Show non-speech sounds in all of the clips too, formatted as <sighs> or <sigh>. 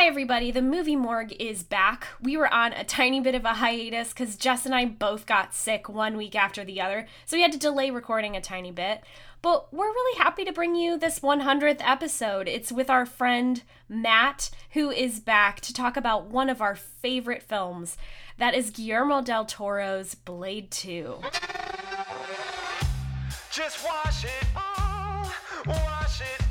Hi, everybody. The Movie Morgue is back. We were on a tiny bit of a hiatus because Jess and I both got sick one week after the other, so we had to delay recording a tiny bit. But we're really happy to bring you this 100th episode. It's with our friend Matt, who is back to talk about one of our favorite films. That is Guillermo del Toro's Blade 2. Just wash it all, wash it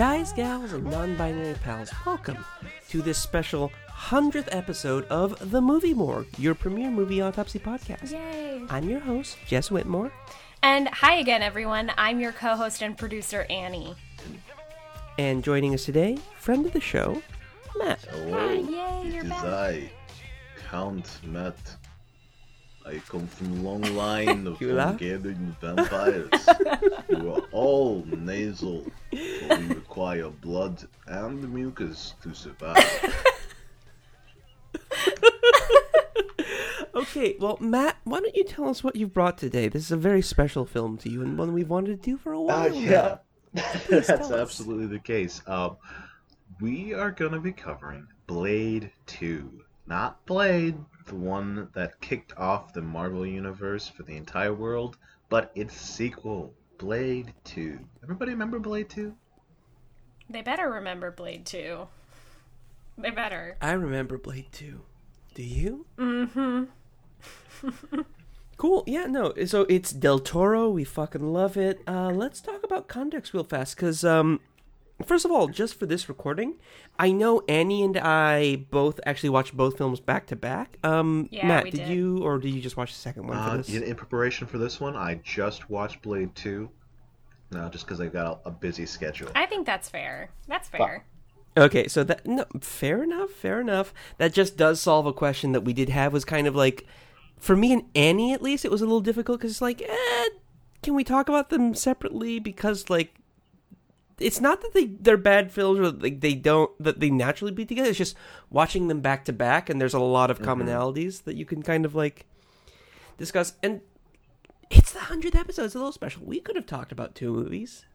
Guys, gals, and non binary pals, welcome to this special 100th episode of The Movie Morgue, your premier movie autopsy podcast. Yay! I'm your host, Jess Whitmore. And hi again, everyone. I'm your co host and producer, Annie. And joining us today, friend of the show, Matt. Hello. Hi, yay, you're is back. I, Count Matt. I come from a long <laughs> line of ungathered vampires who are all nasal, but we require blood and mucus to survive. <laughs> Okay, well, Matt, why don't you tell us what you've brought today? This is a very special film to you and one we've wanted to do for a while. Uh, yeah, <laughs> Please that's absolutely the case. Um, we are going to be covering Blade 2. Not Blade, the one that kicked off the Marvel Universe for the entire world, but its sequel, Blade 2. Everybody remember Blade 2? They better remember Blade 2. They better. I remember Blade 2. Do you? Mm hmm. <laughs> Cool. Yeah, no. So it's Del Toro. We fucking love it. Uh, let's talk about context real fast, because um, first of all, just for this recording, I know Annie and I both actually watched both films back to back. Um, Yeah, Matt, we did, did. you, or did you just watch the second one for Uh, this? in, in preparation for this one, I just watched Blade 2. No, just because I've got a, a busy schedule. I think that's fair. That's fair. Okay, so that no, fair enough, fair enough. That just does solve a question that we did have. Was kind of like, for me and Annie at least, it was a little difficult because it's like, eh, can we talk about them separately? Because like, it's not that they they're bad films or like they don't that they naturally be together. It's just watching them back to back, and there's a lot of mm-hmm. commonalities that you can kind of like discuss. And it's the hundredth episode. It's a little special. We could have talked about two movies.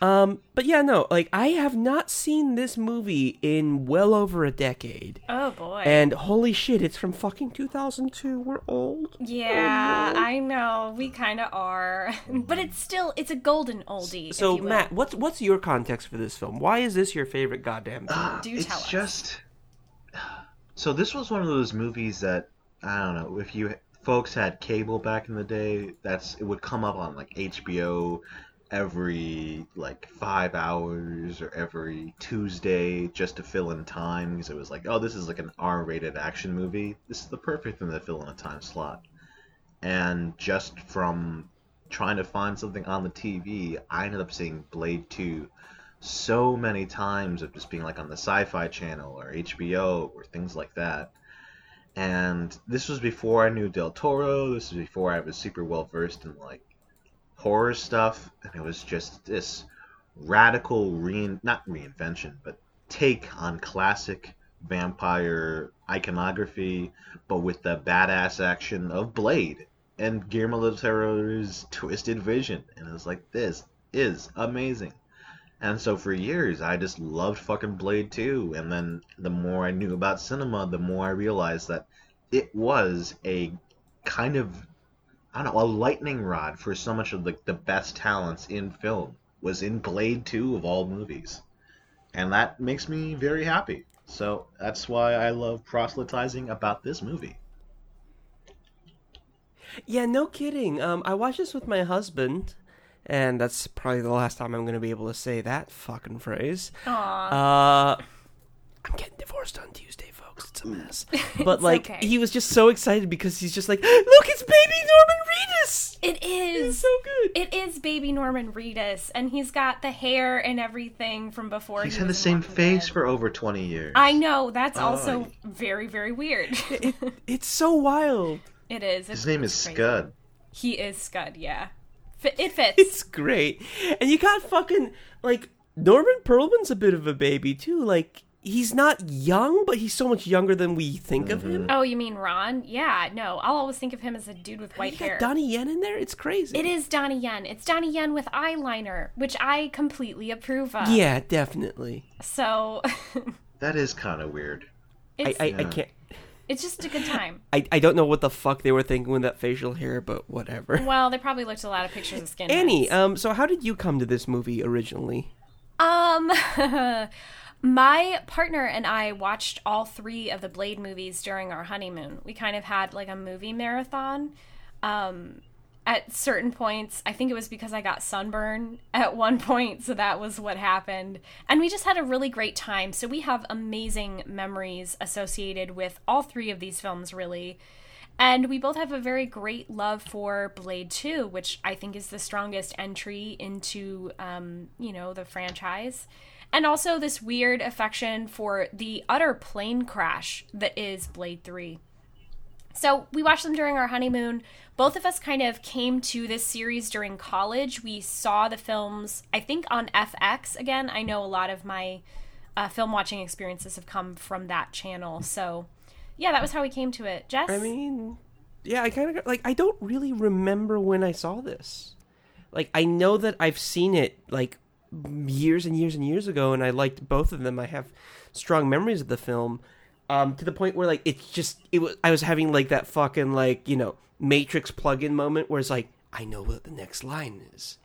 Um, but yeah, no, like I have not seen this movie in well over a decade. Oh boy. And holy shit, it's from fucking 2002. We're old. yeah, I know. We kind of are. <laughs> but it's still it's a golden oldie. So. Matt, what's what's your context for this film? Why is this your favorite goddamn film? Uh, Do it's tell us. just so this was one of those movies that I don't know if you folks had cable back in the day. That's it would come up on like HBO every like five hours or every Tuesday just to fill in time because it was like oh this is like an R-rated action movie. This is the perfect thing to fill in a time slot. And just from trying to find something on the TV, I ended up seeing Blade 2 so many times of just being like on the sci-fi channel or HBO or things like that. And this was before I knew Del Toro. This was before I was super well versed in like horror stuff, and it was just this radical rein not reinvention, but take on classic vampire iconography, but with the badass action of Blade and Guillermo del Toro's twisted vision. And it was like this is amazing. And so for years, I just loved fucking Blade 2. And then the more I knew about cinema, the more I realized that it was a kind of, I don't know, a lightning rod for so much of the, the best talents in film was in Blade 2 of all movies. And that makes me very happy. So that's why I love proselytizing about this movie. Yeah, no kidding. Um, I watched this with my husband, and that's probably the last time I'm going to be able to say that fucking phrase. Aw. Uh, I'm getting divorced on Tuesday, folks. It's a mess. <laughs> But like, okay. he was just so excited because he's just like, "Look, it's baby Norman Reedus." It is. so good. It is baby Norman Reedus, and he's got the hair and everything from before. He's he had the same face Dead. for over 20 years. I know. That's Oh, also yeah. very, very weird. <laughs> It's so wild. it is. His name is crazy. Scud. He is Scud. Yeah, Fi- it <laughs> fits. It's great. And you got fucking like Norman Perlman's a bit of a baby too. Like he's not young, but he's so much younger than we think of him. Oh, you mean Ron? Yeah, no. I'll always think of him as a dude with white You hair. got Donnie Yen in there. It's crazy. It is Donnie Yen. It's Donnie Yen with eyeliner, which I completely approve of. Yeah, definitely. So <laughs> That is kind of weird. I, it's, I, I can't. it's just a good time. I, I don't know what the fuck they were thinking with that facial hair, but whatever. <laughs> Well, they probably looked at a lot of pictures of <laughs> skin. Annie, um, so how did you come to this movie originally? Um, my partner and I watched all three of the Blade movies during our honeymoon. We kind of had like a movie marathon. Um, at certain points, I think it was because I got sunburn <laughs> at one point, so that was what happened. And we just had a really great time. So we have amazing memories associated with all three of these films, really. And we both have a very great love for Blade 2, which I think is the strongest entry into, um, you know, the franchise. And also this weird affection for the utter plane crash that is Blade 3. So we watched them during our honeymoon. Both of us kind of came to this series during college. We saw the films, I think, on FX. Again, I know a lot of my uh, film watching experiences have come from that channel. So, yeah, that was how we came to it. Jess? I mean, yeah, I kind of like. I don't really remember when I saw this. Like, I know that I've seen it like years and years and years ago, and I liked both of them. I have strong memories of the film, um, to the point where like it's just it was. I was having like that fucking like you know Matrix plug-in moment where it's like I know what the next line is.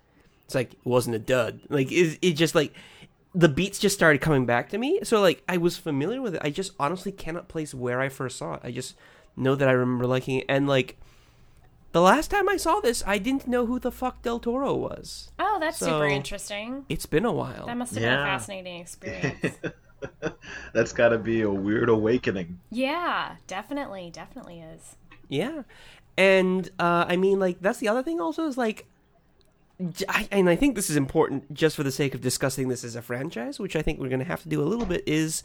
It's like it wasn't a dud. Like it, it just like the beats just started coming back to me. So like I was familiar with it. I just honestly cannot place where I first saw it. I just know that I remember liking it. And like the last time I saw this, I didn't know who the fuck Del Toro was. oh, that's So- super interesting. It's been a while. That must have been a fascinating experience. <laughs> That's got to be a weird awakening. yeah, definitely, definitely is. Yeah, and uh, I mean, like that's the other thing. Also, is like, j- I, and I think this is important just for the sake of discussing this as a franchise, which I think we're going to have to do a little bit. Is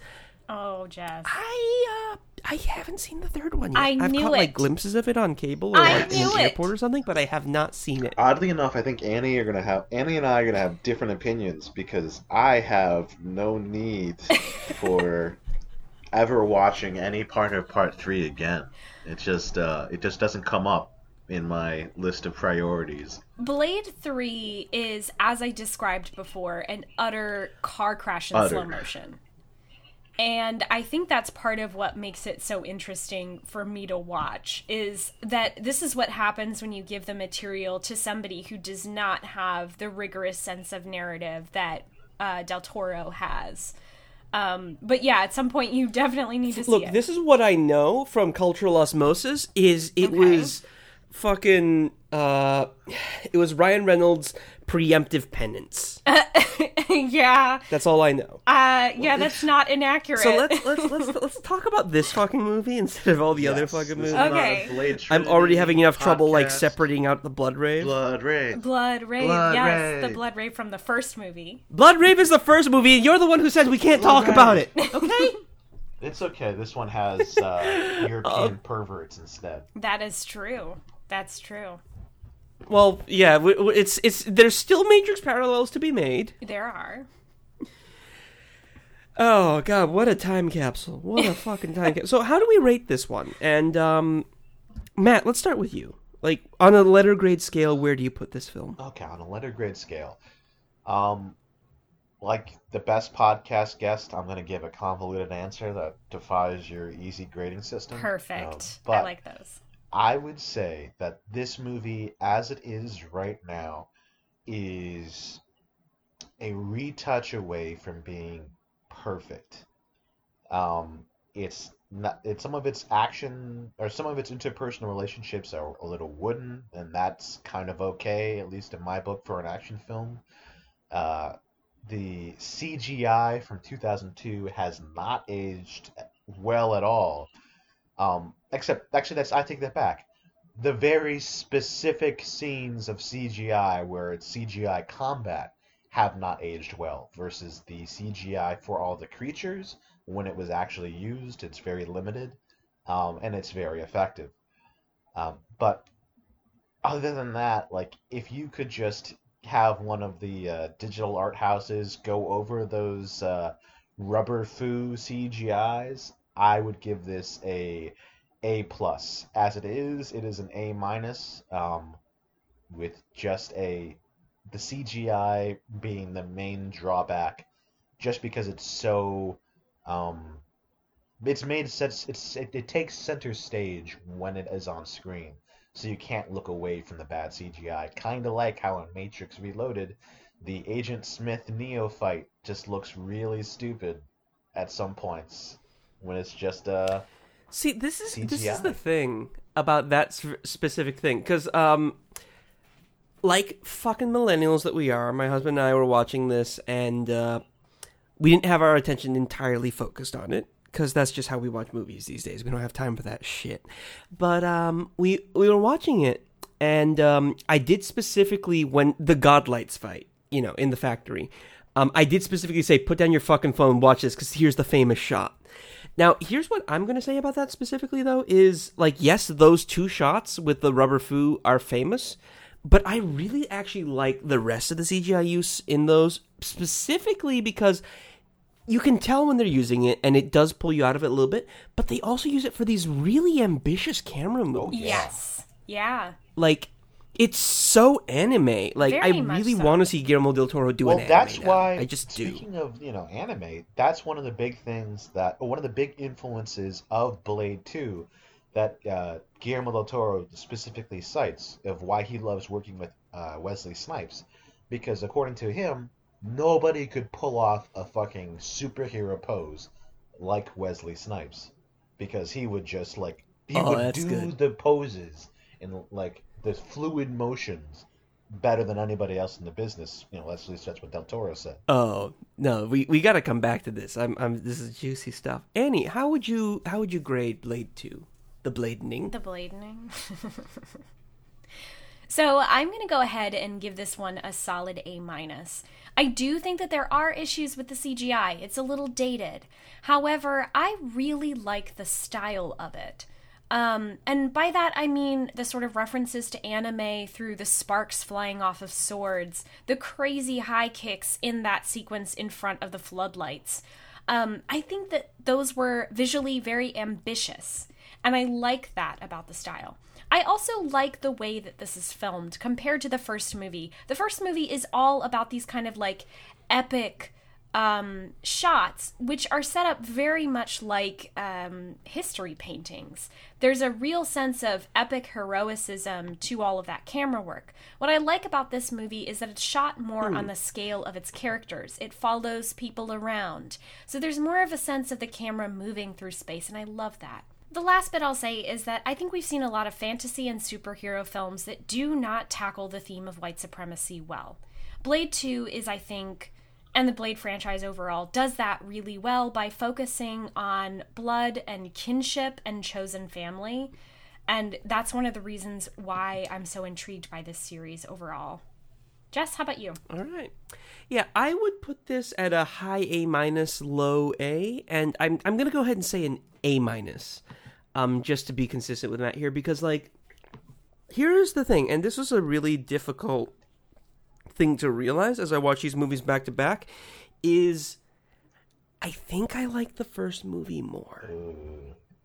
Oh, Jess. I uh, I haven't seen the third one yet. I have knew caught like glimpses of it on cable or I like in knew the it. airport or something, but I have not seen it. Oddly enough, I think Annie are gonna have Annie and I are gonna have different opinions because I have no need <laughs> for ever watching any part of Part Three again. It just uh, it just doesn't come up in my list of priorities. Blade 3 is, as I described before, an utter car crash in Utter. slow motion. And I think that's part of what makes it so interesting for me to watch is that this is what happens when you give the material to somebody who does not have the rigorous sense of narrative that uh, Del Toro has. Um, but yeah, at some point you <laughs> definitely need to see Look, it. this is what I know from cultural osmosis. Is it Okay. was fucking uh, <sighs> it was Ryan Reynolds' preemptive penance. <laughs> yeah, That's all I know. uh, yeah, that's not inaccurate. So let's let's let's <laughs> let's talk about this fucking movie instead of all the other fucking movies. is not a Okay. I'm already having enough trouble like separating out the blood rave. Blood Rage. Blood Rave, Blood yes, the Blood Rave from the first movie. Blood rave is the first movie, and you're the one who says we can't talk Rave. about it. Okay. <laughs> It's okay. This one has uh, European perverts instead. That is true. That's true. well, yeah, w- w- it's it's there's still Matrix parallels to be made. There are. Oh god, what a time capsule! What a <laughs> fucking time capsule. So, how do we rate this one? And um, Matt, let's start with you. Like on a letter grade scale, where do you put this film? Okay, on a letter grade scale, um, like the best podcast guest, I'm gonna give a convoluted answer that defies your easy grading system. Perfect. Um, I but like those. I would say that this movie, as it is right now, is a retouch away from being perfect. Um, it's not, it's some of its action or some of its interpersonal relationships are a little wooden, and that's kind of okay, at least in my book, for an action film. Uh, the CGI from 2002 has not aged well at all. Um, except actually, that's I take that back. The very specific scenes of CGI where it's CGI combat have not aged well versus the CGI for all the creatures when it was actually used. It's very limited, um, and it's very effective. Um, but other than that, like if you could just have one of the uh, digital art houses go over those uh, rubber foo CGIs, I would give this a A plus. As it is, it is an A minus, um, with just a the CGI being the main drawback, just because it's so um, it's made sense. It's it, it takes center stage when it is on screen, so you can't look away from the bad CGI. Kind of like how in Matrix Reloaded, the Agent Smith Neo fight just looks really stupid at some points when it's just uh See, this is this is the thing about that specific thing because um like fucking millennials that we are, my husband and I were watching this and uh we didn't have our attention entirely focused on it because that's just how we watch movies these days. We don't have time for that shit. But um we we were watching it and um I did specifically when the Godlights fight, you know, in the factory. Um, I did specifically say, put down your fucking phone, watch this, because here's the famous shot. Now, here's what I'm going to say about that specifically, though, is like, yes, those two shots with the rubber foo are famous, but I really actually like the rest of the CGI use in those, specifically because you can tell when they're using it and it does pull you out of it a little bit, but they also use it for these really ambitious camera moves. Yes. Yeah. Like, it's so anime. Like, I Very much really so. want to see Guillermo del Toro do well, an anime. that's now. why. I just do. speaking of you know anime, that's one of the big things that or one of the big influences of Blade Two that uh, Guillermo del Toro specifically cites of why he loves working with uh, Wesley Snipes, because according to him, nobody could pull off a fucking superhero pose like Wesley Snipes, because he would just like he Oh, would do good. the poses and like the fluid motions better than anybody else in the business. You know, that's at least that's what Del Toro said. Oh no, we we got to come back to this. I'm I'm this is juicy stuff. Annie, how would you how would you grade Blade Two, the bladening? The bladening. <laughs> so I'm going to go ahead and give this one a solid A minus. I do think that there are issues with the CGI. It's a little dated. However, I really like the style of it. Um, and by that I mean the sort of references to anime through the sparks flying off of swords, the crazy high kicks in that sequence in front of the floodlights. Um, I think that those were visually very ambitious, and I like that about the style. I also like the way that this is filmed compared to the first movie. The first movie is all about these kind of like epic um, shots, which are set up very much like um, history paintings. There's a real sense of epic heroicism to all of that camera work. What I like about this movie is that it's shot more on the scale of its characters. It follows people around. So there's more of a sense of the camera moving through space, and I love that. The last bit I'll say is that I think we've seen a lot of fantasy and superhero films that do not tackle the theme of white supremacy well. Blade 2 is, I think, and the Blade franchise overall does that really well by focusing on blood and kinship and chosen family. And that's one of the reasons why I'm so intrigued by this series overall. Jess, how about you? All right. Yeah, I would put this at a high A minus, low A, and I'm I'm gonna go ahead and say an A minus, um, just to be consistent with Matt here, because like, here's the thing, and this was a really difficult thing to realize as I watch these movies back to back, is I think I like the first movie more.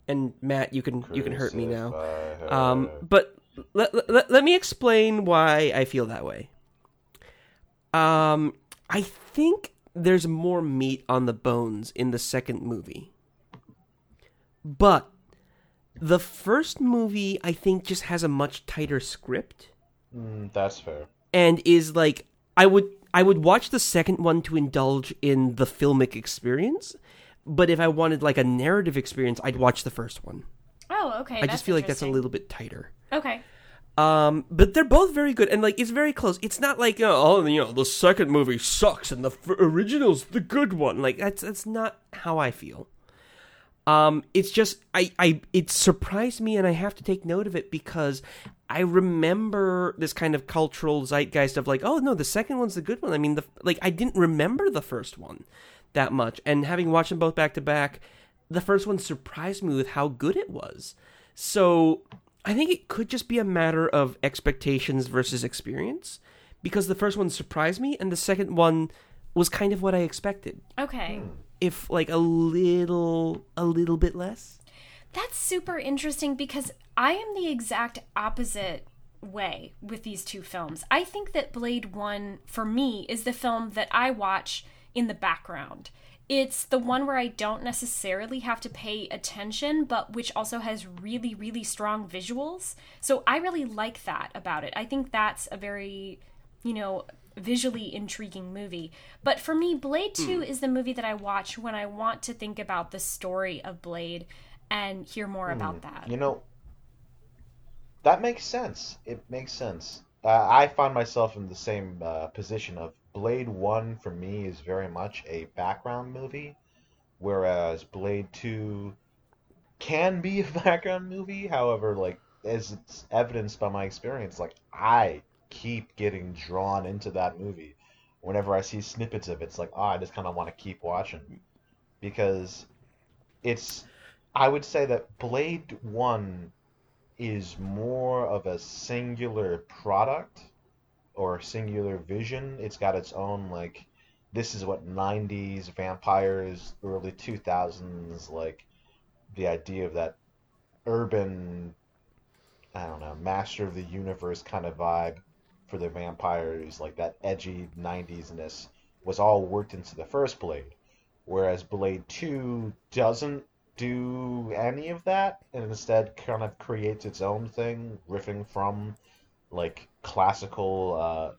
And Matt, you can you can hurt me now. Um, but let, let, let me explain why I feel that way. Um, I think there's more meat on the bones in the second movie. But the first movie, I think, just has a much tighter script Mm, that's fair. And is like I would I would watch the second one to indulge in the filmic experience, but if I wanted like a narrative experience, I'd watch the first one. Oh, okay. I just feel like that's a little bit tighter. Okay. Um, but they're both very good, and like it's very close. It's not like uh, oh, you know, the second movie sucks and the f- original's the good one. Like that's that's not how I feel. Um, it's just I I it surprised me, and I have to take note of it because I remember this kind of cultural zeitgeist of like, oh no, the second one's the good one. I mean, the like I didn't remember the first one that much, and having watched them both back to back, the first one surprised me with how good it was. So I think it could just be a matter of expectations versus experience because the first one surprised me and the second one was kind of what I expected. Okay. If like a little a little bit less. That's super interesting because I am the exact opposite way with these two films. I think that Blade 1 for me is the film that I watch in the background. It's the one where I don't necessarily have to pay attention, but which also has really, really strong visuals. So I really like that about it. I think that's a very, you know, visually intriguing movie. But for me, Blade 2 is the movie that I watch when I want to think about the story of Blade and hear more about that. You know, that makes sense. It makes sense. Uh, I find myself in the same uh, position of Blade 1 for me is very much a background movie, whereas Blade 2 can be <laughs> a background movie. However, like, as it's evidenced by my experience, like, I keep getting drawn into that movie. Whenever I see snippets of it, it's like, oh, I just kind of want to keep watching. Because it's, I would say that Blade 1 is more of a singular product or singular vision. It's got its own like this is what 90s vampires, early 2000s like the idea of that urban I don't know, master of the universe kind of vibe for the vampires, like that edgy 90s-ness was all worked into the first Blade. Whereas Blade 2 doesn't do any of that and instead kind of creates its own thing, riffing from like classical uh,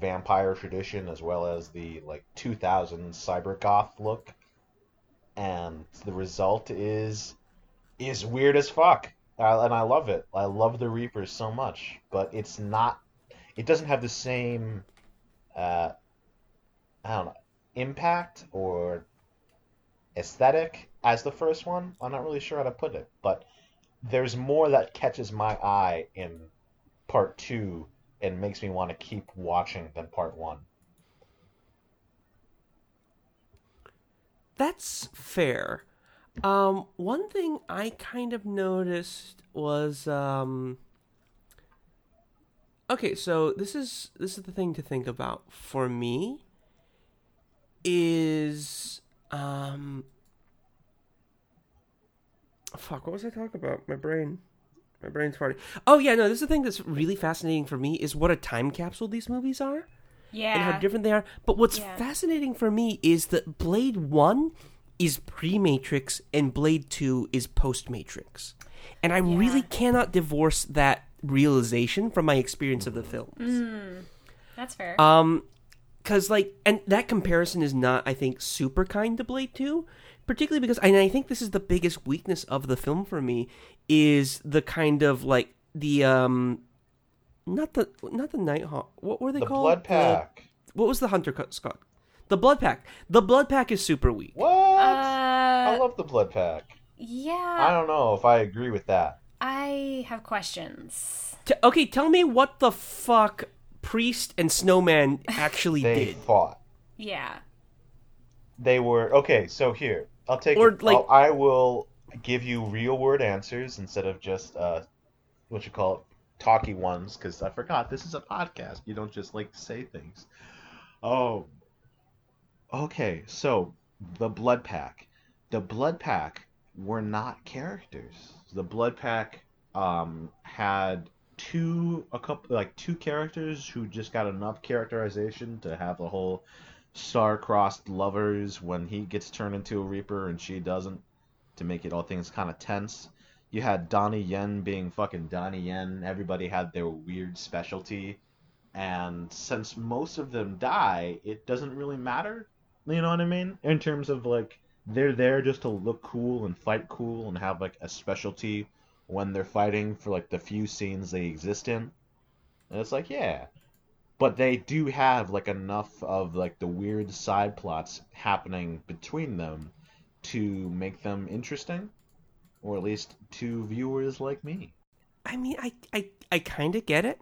vampire tradition as well as the like 2000s cyber goth look. And the result is is weird as fuck. Uh, and I love it. I love the Reapers so much, but it's not. It doesn't have the same. Uh, I don't know impact or aesthetic as the first one. I'm not really sure how to put it, but there's more that catches my eye in part two and makes me want to keep watching than part one. That's fair. Um, one thing I kind of noticed was um, okay. So this is this is the thing to think about for me. Is um, fuck. What was I talking about? My brain. My brain's farting. Oh yeah, no. This is the thing that's really fascinating for me is what a time capsule these movies are Yeah. and how different they are. But what's Yeah. fascinating for me is that Blade 1 is pre Matrix and Blade 2 is post Matrix. And I really cannot divorce that realization from my experience of the films. That's fair. Um cuz like and that comparison is not I think super kind to Blade 2, particularly because and I think this is the biggest weakness of the film for me is the kind of like the um not the not the Nighthawk. What were they The called? Blood The- Pack. what was the Hunter Cut Scott? The Blood Pack. The Blood Pack is super weak. What? I uh, love the Blood Pack. Yeah. I don't know if I agree with that. I have questions. T- okay, tell me what the fuck Priest and Snowman actually <laughs> They did. fought. Yeah. They were okay. So here, I'll take. Or, it. like- I'll- I will give you real word answers instead of just uh, what you call it, talky ones. Because I forgot this is a podcast. You don't just like say things. Oh. Okay, so the Blood Pack. The Blood Pack were not characters. The Blood Pack um had two a couple like two characters who just got enough characterization to have the whole star-crossed lovers when he gets turned into a Reaper and she doesn't to make it all things kind of tense. You had Donnie Yen being fucking Donnie Yen. Everybody had their weird specialty. And since most of them die, it doesn't really matter. You know what I mean? In terms of like they're there just to look cool and fight cool and have like a specialty when they're fighting for like the few scenes they exist in. And it's like, yeah. But they do have like enough of like the weird side plots happening between them to make them interesting. Or at least to viewers like me. I mean, I I, I kind of get it.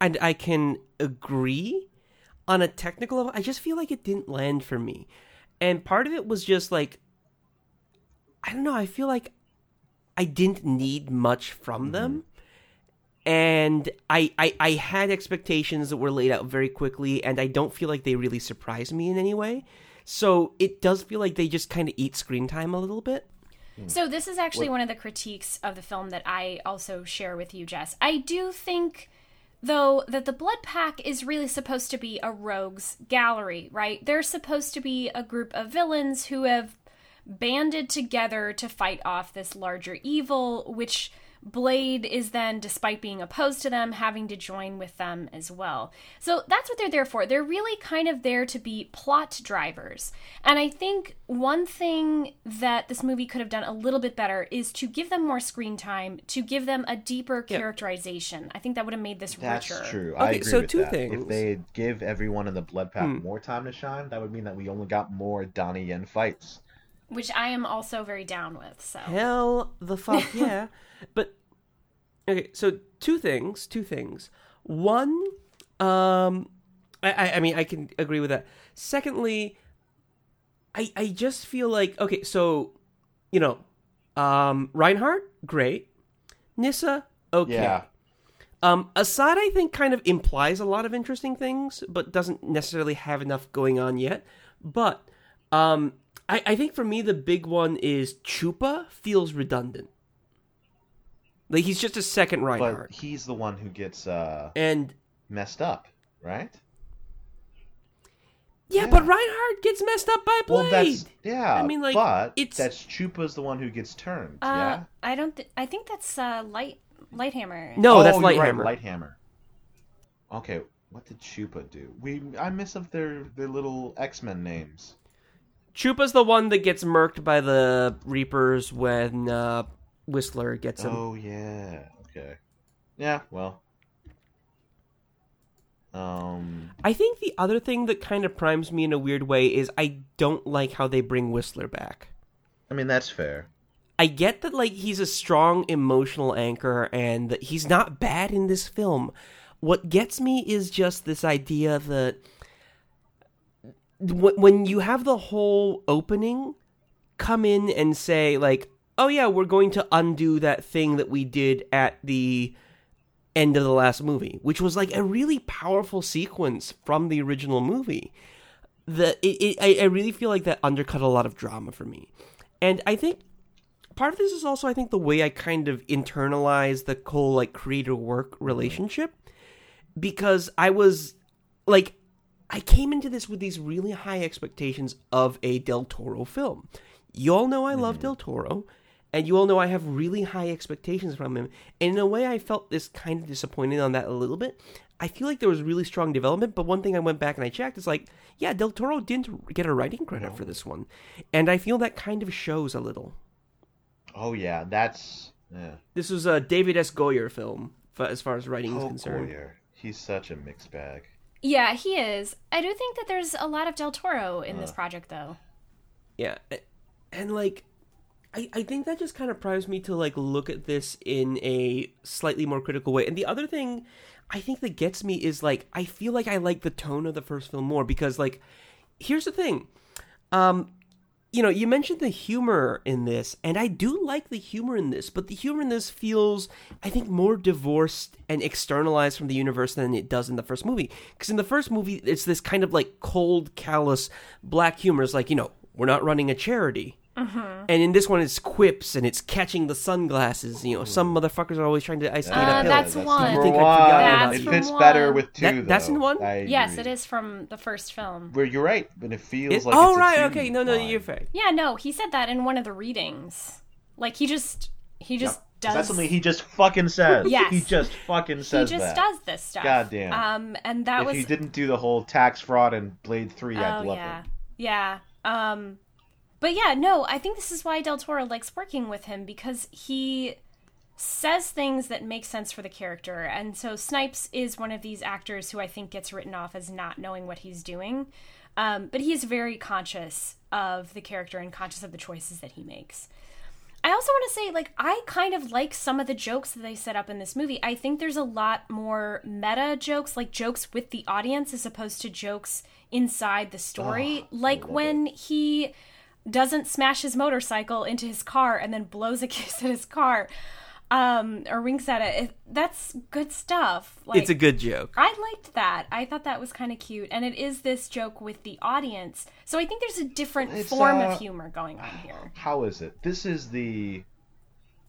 And I can agree on a technical level. I just feel like it didn't land for me. And part of it was just like I don't know, I feel like I didn't need much from mm-hmm. them. And I, I I had expectations that were laid out very quickly and I don't feel like they really surprised me in any way. So it does feel like they just kind of eat screen time a little bit. Hmm. So this is actually one of the critiques of the film that I also share with you, Jess. I do think though that the blood pack is really supposed to be a rogues gallery, right? They're supposed to be a group of villains who have banded together to fight off this larger evil which Blade is then, despite being opposed to them, having to join with them as well. So that's what they're there for. They're really kind of there to be plot drivers. And I think one thing that this movie could have done a little bit better is to give them more screen time, to give them a deeper characterization. I think that would have made this That's richer. That's true. I Okay, agree so with two that. things. If they give everyone in the blood pack Hmm. more time to shine, that would mean that we only got more Donnie Yen fights. Which I am also very down with. So Hell the fuck yeah. <laughs> but okay, so two things, two things. One, um I, I mean I can agree with that. Secondly, I I just feel like okay, so you know, um Reinhardt, great. Nyssa, okay. Yeah. Um, Asad, I think, kind of implies a lot of interesting things, but doesn't necessarily have enough going on yet. But um, I, I think for me, the big one is Chupa feels redundant. Like he's just a second But Reinhardt, he's the one who gets uh, and messed up, right? yeah, Yeah. but Reinhardt gets messed up by Blade. Well, that's yeah. I mean, like, but it's- that's Chupa's the one who gets turned. uh, yeah. I don't. Th- I think that's uh, light Lighthammer. no, oh, that's you're right, Lighthammer. Lighthammer. Okay, what did Chupa do? We I miss up their their little X Men names. Chupa's the one that gets murked by the Reapers when uh, Whistler gets him. Oh yeah. Okay. Yeah. Well. Um. I think the other thing that kind of primes me in a weird way is I don't like how they bring Whistler back. I mean that's fair. I get that like he's a strong emotional anchor and that he's not bad in this film. What gets me is just this idea that when you have the whole opening come in and say like, "Oh yeah, we're going to undo that thing that we did at the end of the last movie," which was like a really powerful sequence from the original movie. The it, it I, I really feel like that undercut a lot of drama for me. And I think part of this is also I think the way I kind of internalize the whole like creator work mm-hmm. relationship because I was like I came into this with these really high expectations of a Del Toro film. You all know I love mm-hmm. Del Toro and you all know I have really high expectations from him. And in a way I felt this kind of disappointed on that a little bit. I feel like there was really strong development, but one thing I went back and I checked is like, yeah, Del Toro didn't get a writing credit for this one. And I feel that kind of shows a little. Oh yeah, that's yeah. This was a David S. Goyer film, f- as far as writing is Oh concerned. Goyer. He's such a mixed bag. Yeah, he is. I do think that there's a lot of Del Toro in uh. this project, though. Yeah, and like, I I think that just kind of primes me to like look at this in a slightly more critical way. And the other thing, I think that gets me is like I feel like I like the tone of the first film more because like, here's the thing, um. You know, you mentioned the humor in this, and I do like the humor in this, but the humor in this feels, I think, more divorced and externalized from the universe than it does in the first movie. Because in the first movie, it's this kind of like cold, callous, black humor. It's like, you know, we're not running a charity. And in this one, it's quips and it's catching the sunglasses. You know, some motherfuckers are always trying to isolate Uh, a pill. that's one. You think Number I'd forgotten That's it fits one. better with two. That- that's in one? I Yes, agree. it is from the first film. Where you're right, but it feels It- like oh it's right, two okay, no, no, line. you're fair. Yeah, no, he said that in one of the readings. Like he just he just does That's something he just fucking says. Yes. He just fucking says he just that. does this stuff. Goddamn. Um and that if was he didn't do the whole tax fraud and Blade Three, I'd Oh love yeah. it. Yeah. Um but yeah, no, I think this is why Del Toro likes working with him because he says things that make sense for the character. And so Snipes is one of these actors who I think gets written off as not knowing what he's doing. Um, but he is very conscious of the character and conscious of the choices that he makes. I also want to say, like, I kind of like some of the jokes that they set up in this movie. I think there's a lot more meta jokes, like jokes with the audience as opposed to jokes inside the story. like when he doesn't smash his motorcycle into his car and then blows a <laughs> kiss at his car. um, or winks at it. it that's good stuff. Like, it's a good joke. I liked that. I thought that was kind of cute, and it is this joke with the audience. So I think there's a different It's, form uh, of humor going on here. How is it? This is the.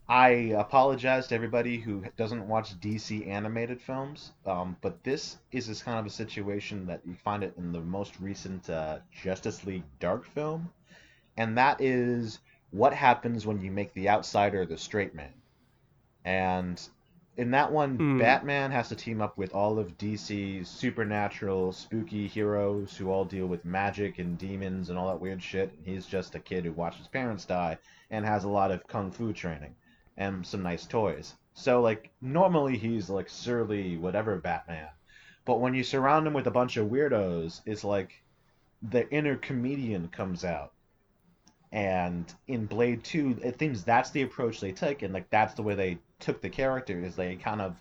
I apologize to everybody who doesn't watch DC animated films, um, but this is this kind of a situation that you find it in the most recent uh, Justice League Dark film, and that is what happens when you make the outsider the straight man. And in that one, Hmm. Batman has to team up with all of DC's supernatural, spooky heroes who all deal with magic and demons and all that weird shit. And he's just a kid who watched his parents die and has a lot of kung fu training and some nice toys. So, like, normally he's like surly, whatever Batman. But when you surround him with a bunch of weirdos, it's like the inner comedian comes out. And in Blade 2, it seems that's the approach they took, and like that's the way they took the character, is they kind of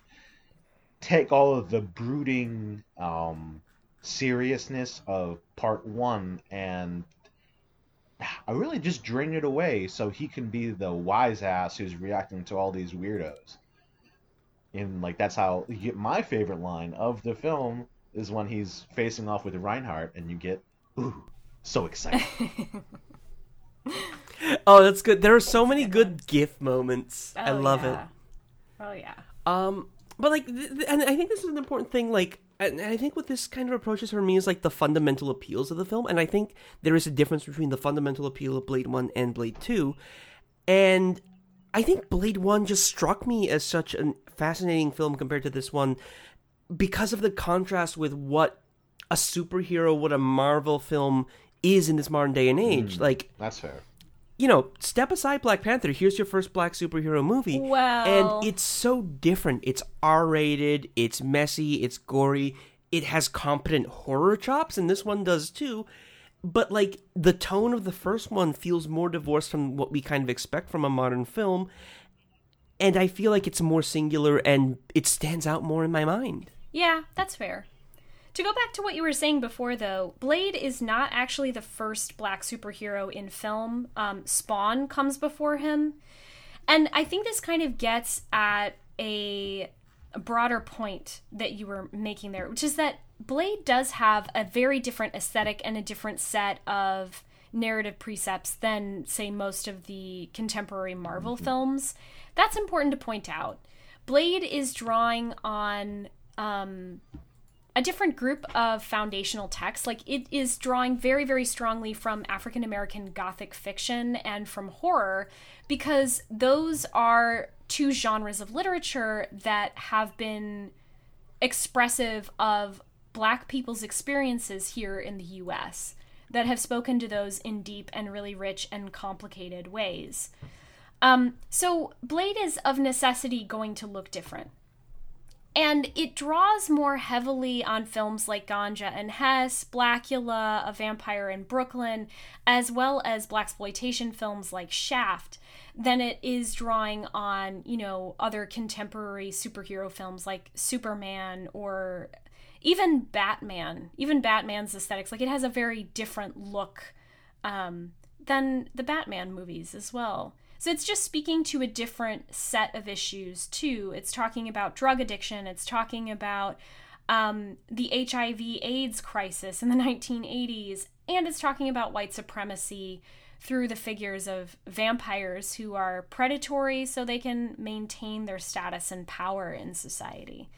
take all of the brooding um, seriousness of part one and I really just drain it away so he can be the wise ass who's reacting to all these weirdos. And like that's how you get my favorite line of the film is when he's facing off with Reinhardt and you get ooh so excited. <laughs> <laughs> Oh, that's good. There are so many good GIF moments. I Oh, love yeah. Oh yeah. Um, but like, th- th- and I think this is an important thing. Like, and I think what this kind of approaches for me is like the fundamental appeals of the film, and I think there is a difference between the fundamental appeal of Blade One and Blade Two, and I think Blade One just struck me as such a fascinating film compared to this one because of the contrast with what a superhero, what a Marvel film is in this modern day and age. Hmm. Like, that's fair. you know, step aside Black Panther. Here's your first black superhero movie. Well- And it's so different. It's R rated, it's messy, it's gory, it has competent horror chops, and this one does too. But, like, the tone of the first one feels more divorced from what we kind of expect from a modern film. And I feel like it's more singular and it stands out more in my mind. Yeah, that's fair. To go back to what you were saying before, though, Blade is not actually the first black superhero in film. Um, Spawn comes before him. And I think this kind of gets at a, broader point that you were making there, which is that Blade does have a very different aesthetic and a different set of narrative precepts than, say, most of the contemporary Marvel films. That's important to point out. Blade is drawing on um, a different group of foundational texts. Like it is drawing very, very strongly from African American Gothic fiction and from horror, because those are two genres of literature that have been expressive of Black people's experiences here in the US, that have spoken to those in deep and really rich and complicated ways. Um, so Blade is of necessity going to look different. And it draws more heavily on films like Ganja and Hess, Blackula, A Vampire in Brooklyn, as well as blaxploitation films like Shaft, than it is drawing on, you know, other contemporary superhero films like Superman or even Batman. Even Batman's aesthetics, like it has a very different look um, than the Batman movies as well. So it's just speaking to a different set of issues too. It's talking about drug addiction. It's talking about um, the HIV/AIDS crisis in the <laughs> 1980s, and it's talking about white supremacy through the figures of vampires who are predatory so they can maintain their status and power in society.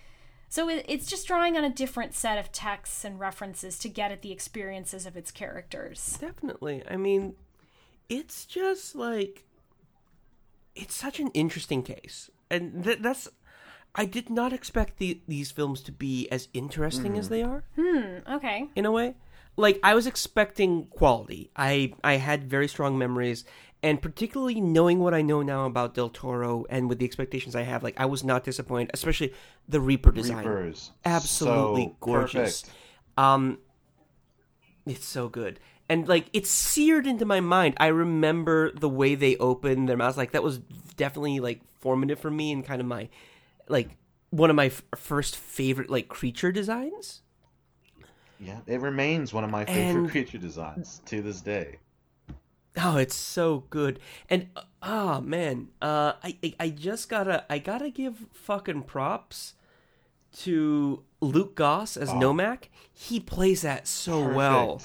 So it's just drawing on a different set of texts and references to get at the experiences of its characters. Definitely. I mean, it's just like it's such an interesting case, and th- that's. I did not expect the, these films to be as interesting as they are. Hmm. Okay. in a way. Like I was expecting quality. I I had very strong memories, and particularly knowing what I know now about Del Toro and with the expectations I have, like I was not disappointed. Especially the Reaper design, Reapers. absolutely So gorgeous. perfect. Um, it's so good. And like it's seared into my mind. I remember the way they opened their mouths. Like that was definitely like formative for me and kind of my like one of my f- first favorite like creature designs. Yeah, it remains one of my favorite And- creature designs to this day. Oh, it's so good. And oh man, uh, I, I just gotta I gotta give fucking props to Luke Goss as Nomak. He plays that so well.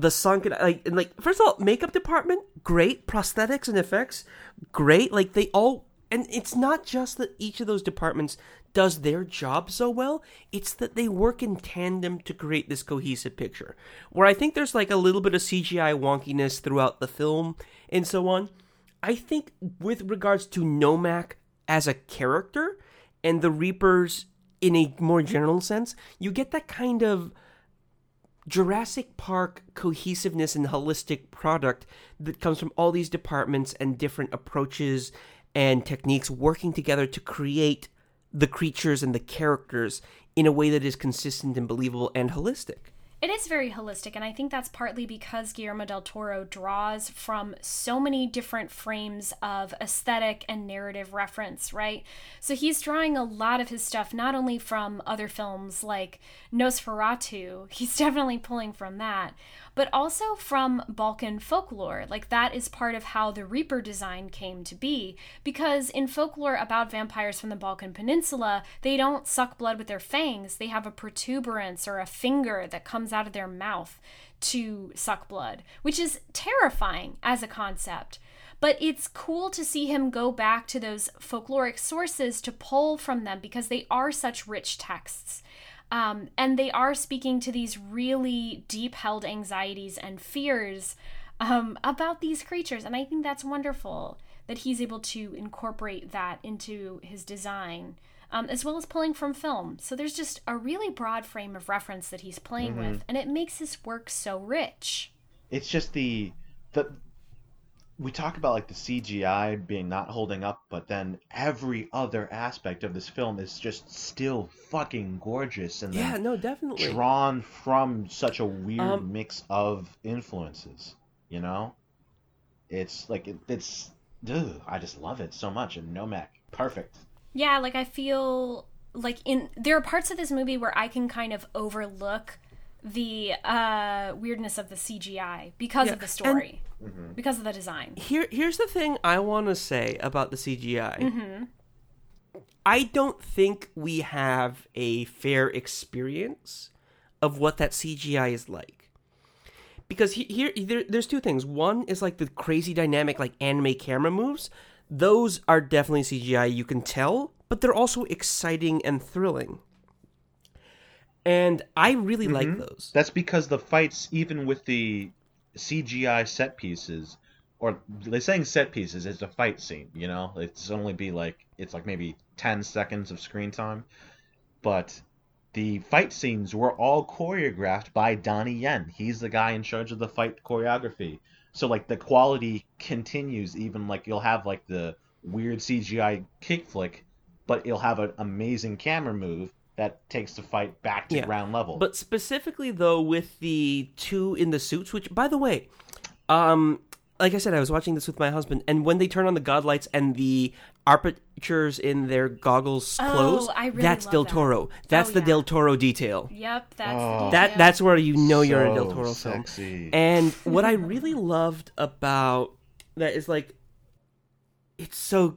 The sunken like and like first of all, makeup department great, prosthetics and effects great. Like they all and it's not just that each of those departments does their job so well, it's that they work in tandem to create this cohesive picture. Where I think there's like a little bit of CGI wonkiness throughout the film and so on. I think with regards to Nomak as a character and the Reapers in a more general sense, you get that kind of Jurassic Park cohesiveness and holistic product that comes from all these departments and different approaches and techniques working together to create the creatures and the characters in a way that is consistent and believable and holistic. It is very holistic, and I think that's partly because Guillermo del Toro draws from so many different frames of aesthetic and narrative reference, right? So he's drawing a lot of his stuff not only from other films like Nosferatu, <laughs> he's definitely pulling from that, but also from Balkan folklore. Like, that is part of how the Reaper design came to be, because in folklore about vampires from the Balkan Peninsula, they don't suck blood with their fangs, they have a protuberance or a finger that comes out of their mouth to suck blood, which is terrifying as a concept. But it's cool to see him go back to those folkloric sources to pull from them because they are such rich texts. Um, and they are speaking to these really deep held anxieties and fears um, about these creatures. And I think that's wonderful that he's able to incorporate that into his design, um, as well as pulling from film. So there's just a really broad frame of reference that he's playing with, and it makes his work so rich. it's just the the we talk about like the CGI being not holding up, but then every other aspect of this film is just still fucking gorgeous and Yeah, no, definitely. drawn from such a weird Um, mix of influences. You know, it's like it, it's. Ugh, I just love it so much, and Nomak, perfect. Yeah, like I feel like in there are parts of this movie where I can kind of overlook the uh weirdness of the CGI because Yeah, of the and- story. Because of the design. Here, here's the thing I want to say about the CGI. I don't think we have a fair experience of what that CGI is like. Because he, here, there, there's two things. One is like the crazy dynamic, like anime camera moves. Those are definitely CGI. You can tell, but they're also exciting and thrilling. And I really like mm-hmm. those. That's because the fights, even with the CGI set pieces, or they're saying set pieces, it's a fight scene. You know, it's only be like it's like maybe ten seconds of screen time, but the fight scenes were all choreographed by Donnie Yen. He's the guy in charge of the fight choreography. So like the quality continues, even like you'll have like the weird CGI kick flick, but you'll have an amazing camera move that takes the fight back to Yeah, ground level. But specifically though with the two in the suits, which by the way, um like I said, I was watching this with my husband, and when they turn on the god lights and the apertures in their goggles Oh, close, I really that's love Del that. Toro. That's Oh, the yeah. Del Toro detail. Yep, that's Oh. the That that's where you know you're in a Del So Toro film. And what I <laughs> really loved about that is like it's so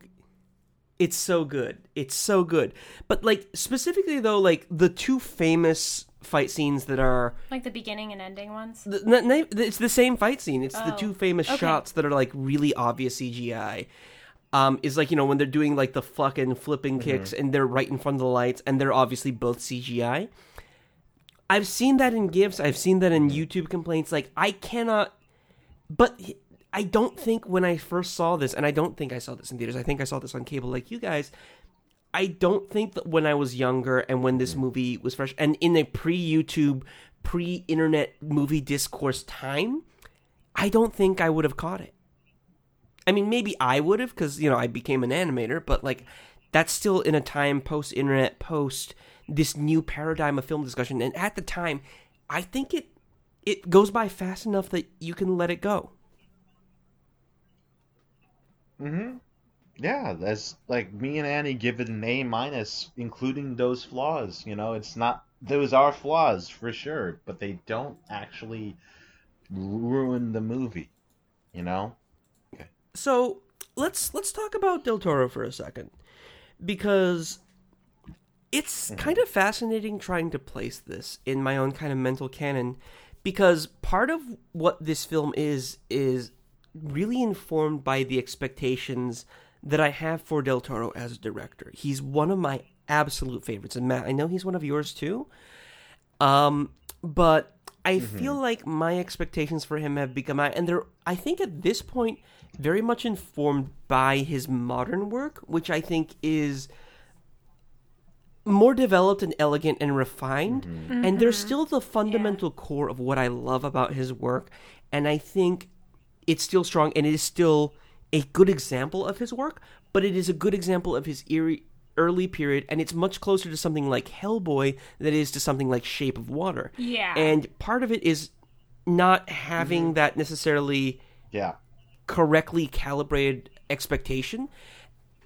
it's so good. It's so good. But like specifically though, like the two famous fight scenes that are like the beginning and ending ones. the, n- n- it's the same fight scene. It's the two famous okay. shots that are like really obvious CGI. Um, is like you know when they're doing like the fucking flipping kicks and they're right in front of the lights and they're obviously both CGI. I've seen that in gifs. I've seen that in YouTube complaints. Like I cannot, but h- I don't think when I first saw this, and I don't think I saw this in theaters. I think I saw this on cable, like you guys. I don't think that when I was younger and when this mm-hmm. movie was fresh and in a pre YouTube, pre internet movie discourse time, I don't think I would have caught it. I mean, maybe I would have because, you know, I became an animator, but like that's still in a time post internet, post this new paradigm of film discussion. And at the time, I think it it goes by fast enough that you can let it go. Mm-hmm. Yeah, that's like me and Annie give it an A minus, including those flaws. You know, it's not those are flaws for sure, but they don't actually ruin the movie. You know, so let's let's talk about Del Toro for a second because it's kind of fascinating trying to place this in my own kind of mental canon because part of what this film is is really informed by the expectations that I have for Del Toro as a director. He's one of my absolute favorites and Matt, I know he's one of yours too. Um but I mm-hmm. feel like my expectations for him have become and they're I think at this point very much informed by his modern work, which I think is more developed and elegant and refined. Mm-hmm. And there's mm-hmm. still the fundamental core of what I love about his work. And I think it's still strong and it is still a good example of his work, but it is a good example of his eerie early period and it's much closer to something like Hellboy than it is to something like Shape of Water. Yeah. And part of it is not having mm-hmm. that necessarily Yeah. correctly calibrated expectation.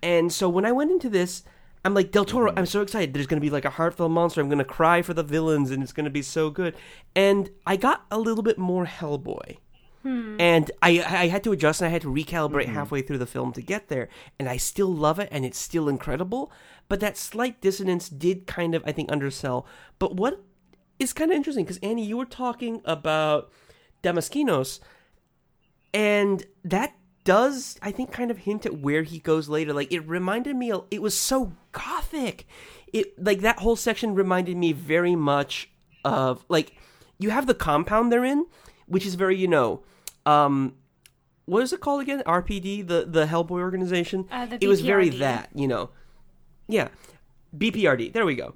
And so when I went into this, I'm like, Del Toro, mm-hmm. I'm so excited. There's going to be like a heartfelt monster. I'm going to cry for the villains, and it's going to be so good. And I got a little bit more Hellboy. Hmm. And I, I had to adjust and I had to recalibrate mm-hmm. halfway through the film to get there. And I still love it and it's still incredible. But that slight dissonance did kind of, I think, undersell. But what is kind of interesting, because Annie, you were talking about Damaskinos, and that does i think kind of hint at where he goes later like it reminded me it was so gothic it like that whole section reminded me very much of like you have the compound they're in which is very you know um what is it called again? Rpd the the hellboy organization? Uh, the it was very that you know. Yeah. Bprd there we go.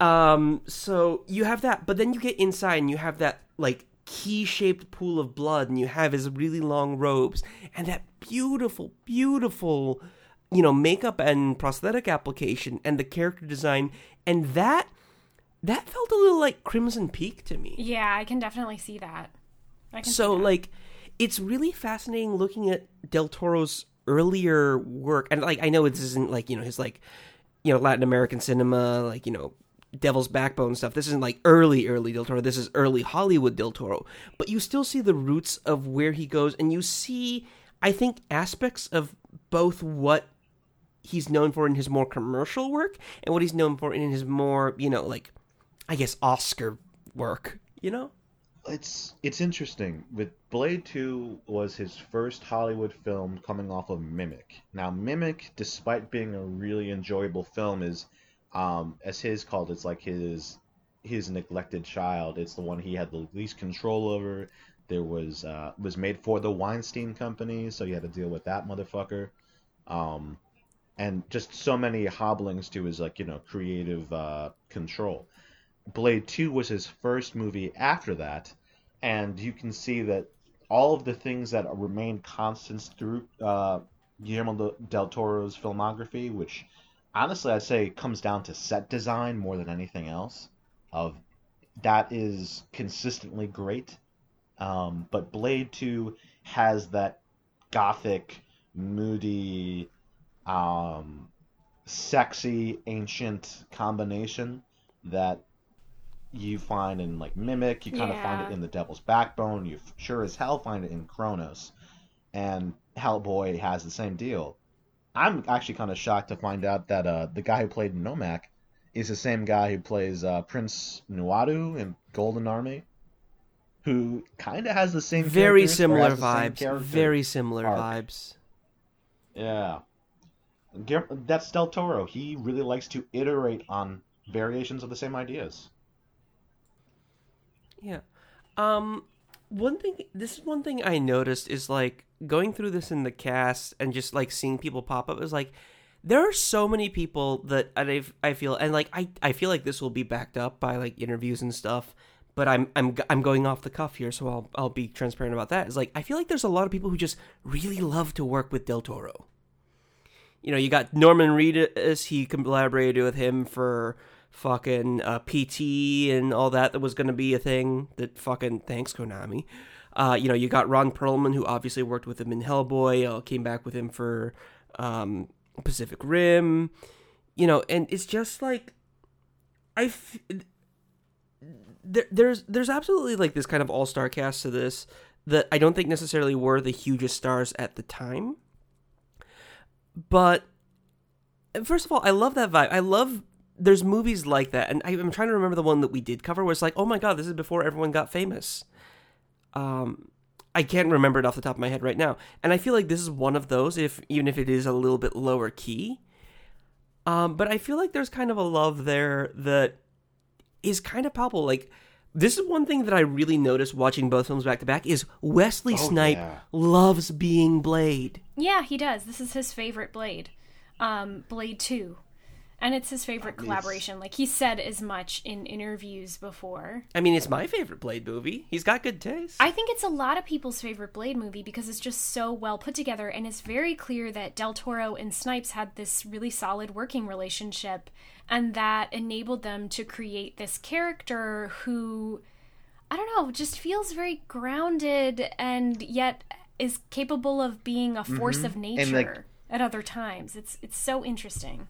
Um, so you have that, but then you get inside and you have that like key shaped pool of blood, and you have his really long robes and that beautiful, beautiful, you know, makeup and prosthetic application and the character design, and that that felt a little like Crimson Peak to me. Yeah, I can definitely see that. So like it's really fascinating looking at Del Toro's earlier work and like I know this isn't like, you know, his like you know, Latin American cinema, like, you know, Devil's Backbone stuff. This isn't like early, early Del Toro. This is early Hollywood Del Toro. But you still see the roots of where he goes and you see I think aspects of both what he's known for in his more commercial work and what he's known for in his more, you know, like I guess Oscar work, you know? It's it's interesting. With Blade 2 was his first Hollywood film coming off of Mimic. Now Mimic, despite being a really enjoyable film, is um, as his called, it's like his his neglected child. It's the one he had the least control over. There was uh, was made for the Weinstein Company, so you had to deal with that motherfucker. Um, and just so many hobblings to his like you know creative uh, control. Blade 2 was his first movie after that, and you can see that all of the things that remain constants through uh, Guillermo del- Toro's filmography, which honestly I'd say comes down to set design more than anything else, of that is consistently great. Um, but Blade 2 has that gothic, moody, um, sexy, ancient combination that you find in like Mimic, you kind of find it in The Devil's Backbone, you sure as hell find it in Cronos, and Hellboy has the same deal. I'm actually kind of shocked to find out that uh, the guy who played Nomak is the same guy who plays uh, Prince Nuada in Golden Army, who kind of has the same Very similar has the same vibes. Very similar arc. vibes. Yeah. That's Del Toro. He really likes to iterate on variations of the same ideas. Yeah. Um one thing this is one thing I noticed is like going through this in the cast and just like seeing people pop up is like there are so many people that I I feel and like I I feel like this will be backed up by like interviews and stuff but I'm I'm I'm going off the cuff here so I'll I'll be transparent about that. Is like I feel like there's a lot of people who just really love to work with Del Toro. You know, you got Norman Reedus, he collaborated with him for fucking uh, PT and all that that was going to be a thing that fucking thanks Konami. Uh, you know, you got Ron Perlman who obviously worked with him in Hellboy, uh, came back with him for um, Pacific Rim. You know, and it's just like I f- there, there's there's absolutely like this kind of all-star cast to this that I don't think necessarily were the hugest stars at the time. But first of all, I love that vibe. I love there's movies like that, and I, am trying to remember the one that we did cover where it's like, oh my god, this is before everyone got famous. Um, I can't remember it off the top of my head right now, and I feel like this is one of those, if even if it is a little bit lower key. Um, but I feel like there's kind of a love there that is kind of palpable. Like this is one thing that I really noticed watching both films back to back is Wesley Oh, Snipe yeah. loves being Blade. Yeah, he does. This is his favorite Blade, um, Blade Two, and it's his favorite collaboration. Like he said as much in interviews before. I mean, it's my favorite Blade movie. He's got good taste. I think it's a lot of people's favorite Blade movie because it's just so well put together, and it's very clear that Del Toro and Snipes had this really solid working relationship, and that enabled them to create this character who, I don't know, just feels very grounded and yet is capable of being a force mm-hmm. of nature like- at other times. It's it's so interesting.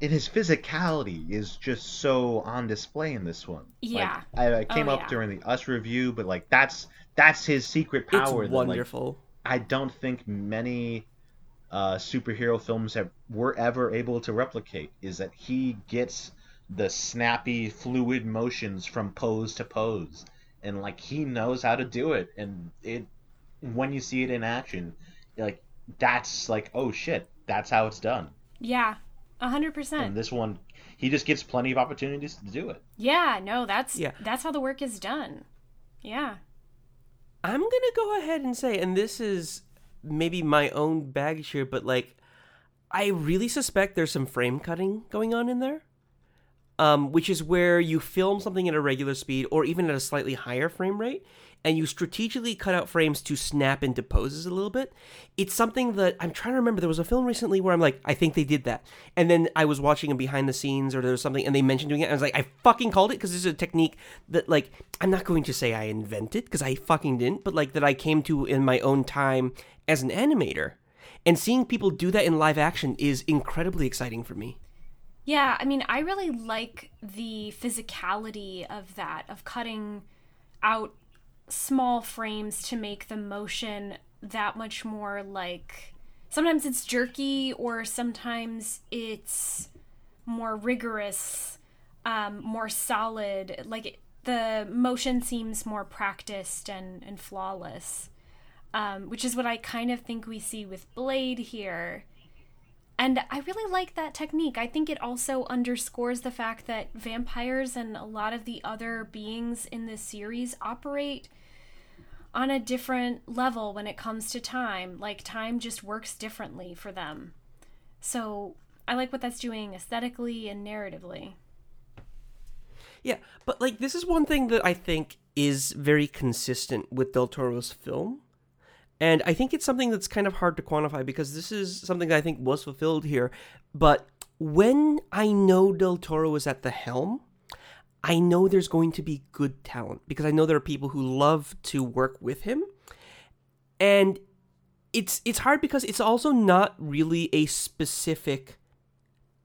And his physicality is just so on display in this one. Yeah. Like, I, I came Oh, up yeah. during the Us review, but like that's that's his secret it's power. that, like, wonderful. I don't think many uh, superhero films have were ever able to replicate. Is that he gets the snappy, fluid motions from pose to pose, and like he knows how to do it. And it when you see it in action, like that's like oh shit, that's how it's done. Yeah, a hundred And percent. this one, he just gets plenty of opportunities to do it. Yeah, no, that's Yeah. that's how the work is done. Yeah. I'm gonna go ahead and say, and this is maybe my own baggage here, but like, I really suspect there's some frame cutting going on in there. Um, which is where you film something at a regular speed or even at a slightly higher frame rate, and you strategically cut out frames to snap into poses a little bit. It's something that I'm trying to remember. There was a film recently where I'm like, I think they did that, and then I was watching a behind the scenes or there was something, and they mentioned doing it. I was like, I fucking called it because this is a technique that like I'm not going to say I invented because I fucking didn't, but like that I came to in my own time as an animator, and seeing people do that in live action is incredibly exciting for me. Yeah, I mean, I really like the physicality of that, of cutting out small frames to make the motion that much more like. Sometimes it's jerky, or sometimes it's more rigorous, um, more solid. Like it, the motion seems more practiced and, and flawless, um, which is what I kind of think we see with Blade here. And I really like that technique. I think it also underscores the fact that vampires and a lot of the other beings in this series operate on a different level when it comes to time. Like, time just works differently for them. So, I like what that's doing aesthetically and narratively. Yeah, but like this is one thing that I think is very consistent with Del Toro's film. And I think it's something that's kind of hard to quantify because this is something that I think was fulfilled here. But when I know Del Toro is at the helm, I know there's going to be good talent because I know there are people who love to work with him. And it's it's hard because it's also not really a specific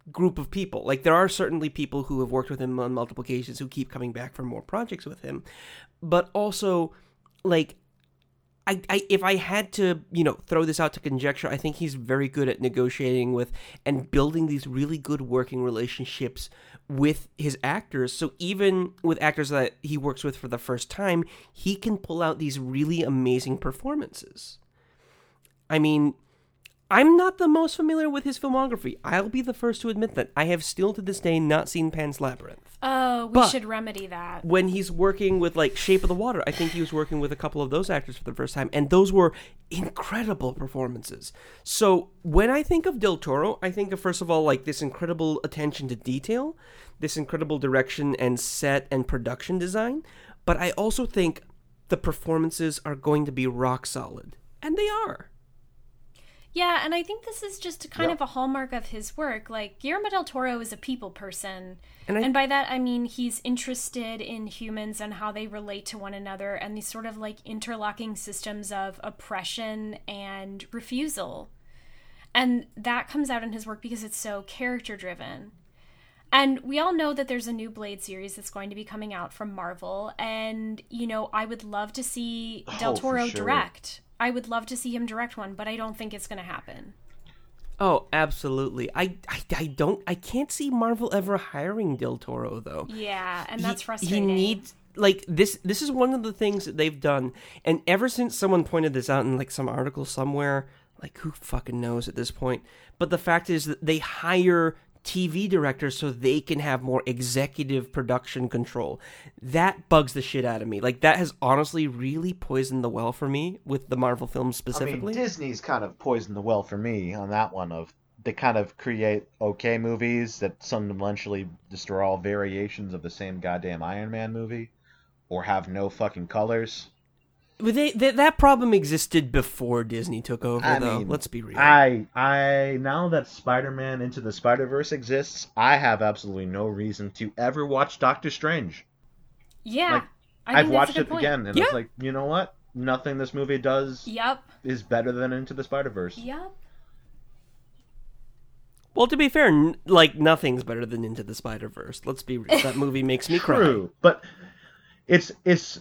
group of people. Like there are certainly people who have worked with him on multiple occasions who keep coming back for more projects with him, but also like I, I if I had to you know throw this out to conjecture, I think he's very good at negotiating with and building these really good working relationships with his actors. So even with actors that he works with for the first time, he can pull out these really amazing performances. I mean, I'm not the most familiar with his filmography. I'll be the first to admit that. I have still to this day not seen Pan's Labyrinth. Oh, we But- should remedy that. When he's working with like Shape of the Water, I think he was working with a couple of those actors for the first time, and those were incredible performances. So when I think of Del Toro, I think of first of all like this incredible attention to detail, this incredible direction and set and production design, but I also think the performances are going to be rock solid. And they are. Yeah, and I think this is just kind of a hallmark of his work. Like Guillermo del Toro is a people person, And and, by that I mean he's interested in humans and how they relate to one another, and these sort of like interlocking systems of oppression and refusal, and that comes out in his work because it's so character driven. And we all know that there's a new Blade series that's going to be coming out from Marvel. And, you know, I would love to see oh, Del Oh, Toro sure. direct. I would love to see him direct one, but I don't think it's going to happen. Oh, absolutely. I, I, I don't. I can't see Marvel ever hiring Del Toro though. Yeah, and He- that's frustrating. He needs like this. This is one of the things that they've done, and ever since someone pointed this out in like some article somewhere, like who fucking knows at this point. But the fact is that they hire TV directors so they can have more executive production control. That bugs the shit out of me. Like that has honestly really poisoned the well for me with the Marvel films I specifically. mean, Disney's kind of poisoned the well for me on that one. Of they kind of create okay movies that fundamentally just are all variations of the same goddamn Iron Man movie, or have no fucking colors. But they, that that problem existed before Disney took over, I though. mean, Let's be real. I I now that Spider-Man Into the Spider-Verse exists, I have absolutely no reason to ever watch Doctor Strange. Yeah. like, I think I've watched it point. again, and Yeah. it's like, you know what? Nothing this movie does Yep. is better than Into the Spider-Verse. Yep. Well, to be fair, n- like nothing's better than Into the Spider Verse. Let's be real. That movie makes me <laughs> cry. True, but it's it's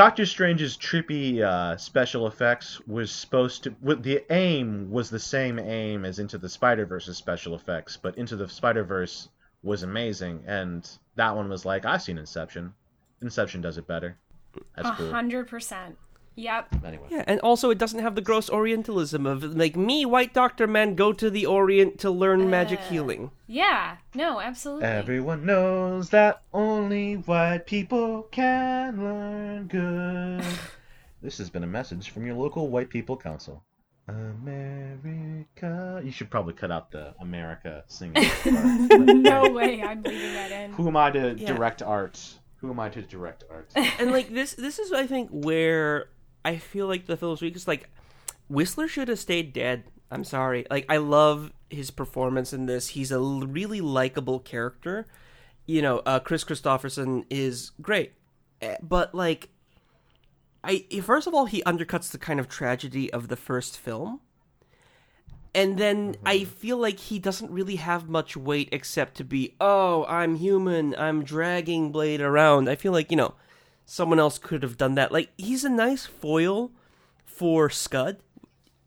Doctor Strange's trippy uh, special effects was supposed to. The aim was the same aim as Into the Spider Verse's special effects, but Into the Spider Verse was amazing, and that one was like I've seen Inception. Inception does it better. That's A cool. hundred percent. Yep. Anyway, Yeah, and also it doesn't have the gross Orientalism of like me, white doctor man, go to the Orient to learn magic Uh. healing. Yeah. No, absolutely. everyone knows that only white people can learn good. <laughs> this has been a message from your local white people council. America. You should probably cut out the America singing. <laughs> no way I'm leaving that in. Who am I to Yeah. direct art? Who am I to direct art? and like this, this is I think where I feel like the film's weak is like Whistler should have stayed dead. I'm sorry. Like I love his performance in this. He's a l- really likable character. You know, uh, Kris Kristofferson is great, Eh, but like, I first of all he undercuts the kind of tragedy of the first film. And then I feel like he doesn't really have much weight except to be, oh, I'm human, I'm dragging Blade around. I feel like, you know, someone else could have done that. Like, he's a nice foil for Scud,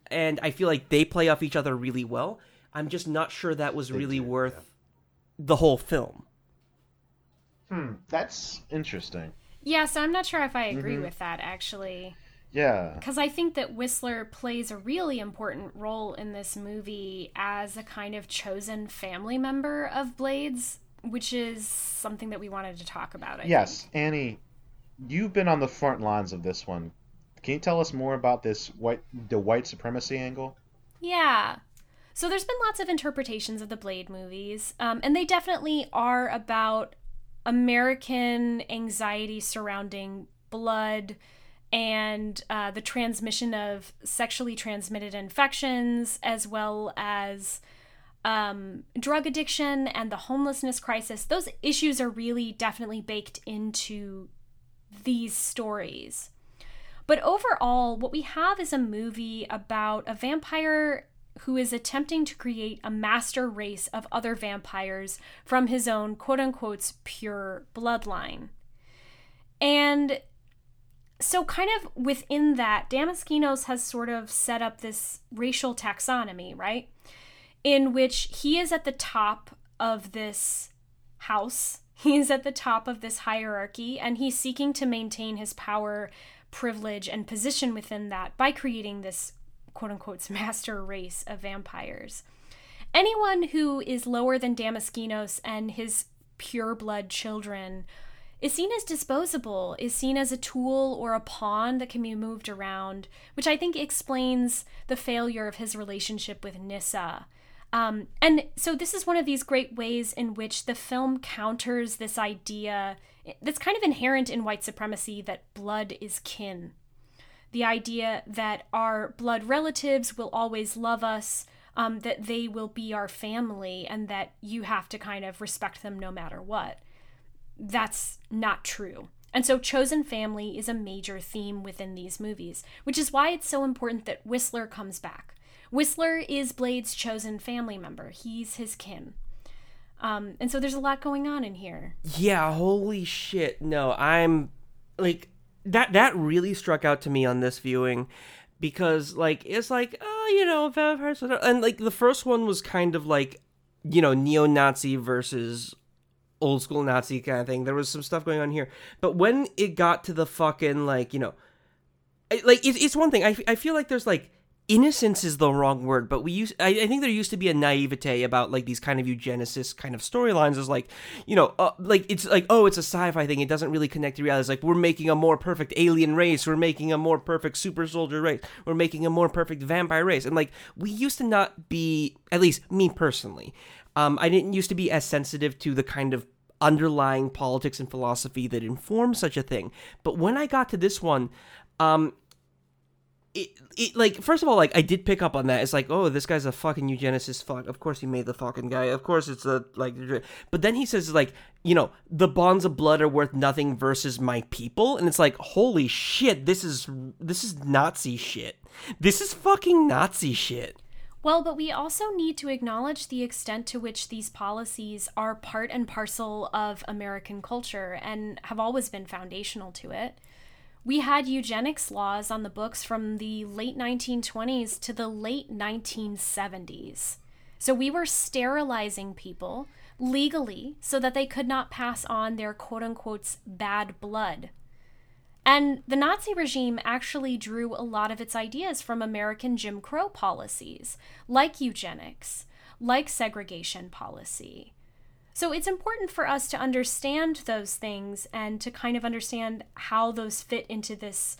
and I feel like they play off each other really well. I'm just not sure that was really do, worth the whole film. Hmm, that's interesting. Yeah, so I'm not sure if I agree Mm-hmm. with that actually. Yeah. Because I think that Whistler plays a really important role in this movie as a kind of chosen family member of Blades, which is something that we wanted to talk about. I Yes, think. Annie, you've been on the front lines of this one. Can you tell us more about this white the white supremacy angle? Yeah. So there's been lots of interpretations of the Blade movies, um, and they definitely are about American anxiety surrounding blood and uh, the transmission of sexually transmitted infections, as well as um, drug addiction and the homelessness crisis. Those issues are really definitely baked into these stories. But overall, what we have is a movie about a vampire who is attempting to create a master race of other vampires from his own quote unquote pure bloodline. And so, kind of within that, Damaskinos has sort of set up this racial taxonomy, right? In which he is at the top of this house, he is at the top of this hierarchy, and he's seeking to maintain his power, privilege, and position within that by creating this quote unquote <laughs> master race of vampires. Anyone who is lower than Damaskinos and his pureblood children is seen as disposable, is seen as a tool or a pawn that can be moved around, which I think explains the failure of his relationship with Nyssa. Um, and so, this is one of these great ways in which the film counters this idea that's kind of inherent in white supremacy that blood is kin. The idea that our blood relatives will always love us, um, that they will be our family, and that you have to kind of respect them no matter what that's not true. And so, chosen family is a major theme within these movies, which is why it's so important that Whistler comes back. Whistler is Blade's chosen family member, he's his kin. Um, and so there's a lot going on in here. Yeah, holy shit. No, I'm like that that really struck out to me on this viewing because like it's like, oh, you know, vampires and like the first one was kind of like, you know, neo-Nazi versus old school Nazi kind of thing. There was some stuff going on here. But when it got to the fucking like, you know, like it's, it's one thing. I, I feel like there's like innocence is the wrong word, but we use I, I think there used to be a naivete about like these kind of eugenicist kind of storylines is like, you know, uh, like it's like oh, it's a sci-fi thing. It doesn't really connect to reality. It's like we're making a more perfect alien race, we're making a more perfect super soldier race, we're making a more perfect vampire race. And like we used to not be at least me personally. Um, I didn't used to be as sensitive to the kind of underlying politics and philosophy that inform such a thing. But when I got to this one, um, it, it like first of all like I did pick up on that. It's like oh this guy's a fucking eugenicist. Fuck, of course he made the fucking guy. Of course it's a like. But then he says like you know the bonds of blood are worth nothing versus my people, and it's like holy shit, this is this is Nazi shit. This is fucking Nazi shit. Well, but we also need to acknowledge the extent to which these policies are part and parcel of American culture and have always been foundational to it. We had eugenics laws on the books from the late 1920s to the late 1970s. So we were sterilizing people legally so that they could not pass on their quote unquote bad blood and the Nazi regime actually drew a lot of its ideas from American Jim Crow policies, like eugenics, like segregation policy. So it's important for us to understand those things and to kind of understand how those fit into this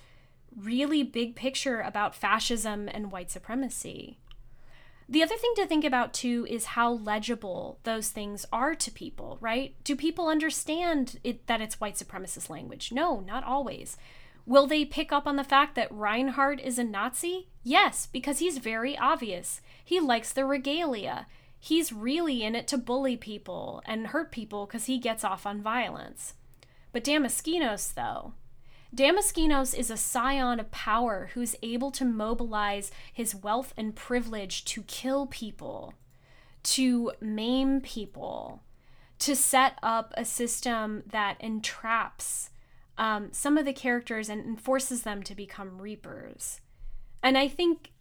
really big picture about fascism and white supremacy. The other thing to think about too is how legible those things are to people, right? Do people understand it, that it's white supremacist language? No, not always. Will they pick up on the fact that Reinhardt is a Nazi? Yes, because he's very obvious. He likes the regalia. He's really in it to bully people and hurt people because he gets off on violence. But Damaskinos, though, Damaskinos is a scion of power who's able to mobilize his wealth and privilege to kill people, to maim people, to set up a system that entraps um, some of the characters and forces them to become reapers. And I think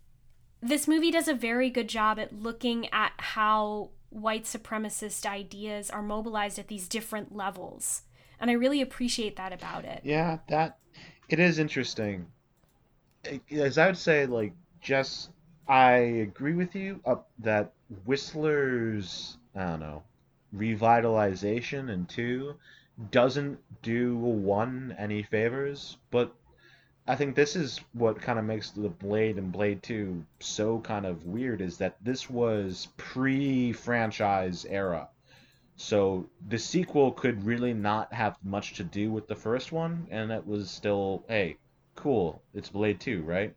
this movie does a very good job at looking at how white supremacist ideas are mobilized at these different levels. And I really appreciate that about it. Yeah, that it is interesting. As I would say, like, Jess, I agree with you uh, that Whistler's, I don't know, revitalization and two doesn't do one any favors, but I think this is what kind of makes the Blade and Blade 2 so kind of weird is that this was pre franchise era. So the sequel could really not have much to do with the first one, and it was still, hey, cool, it's Blade 2, right?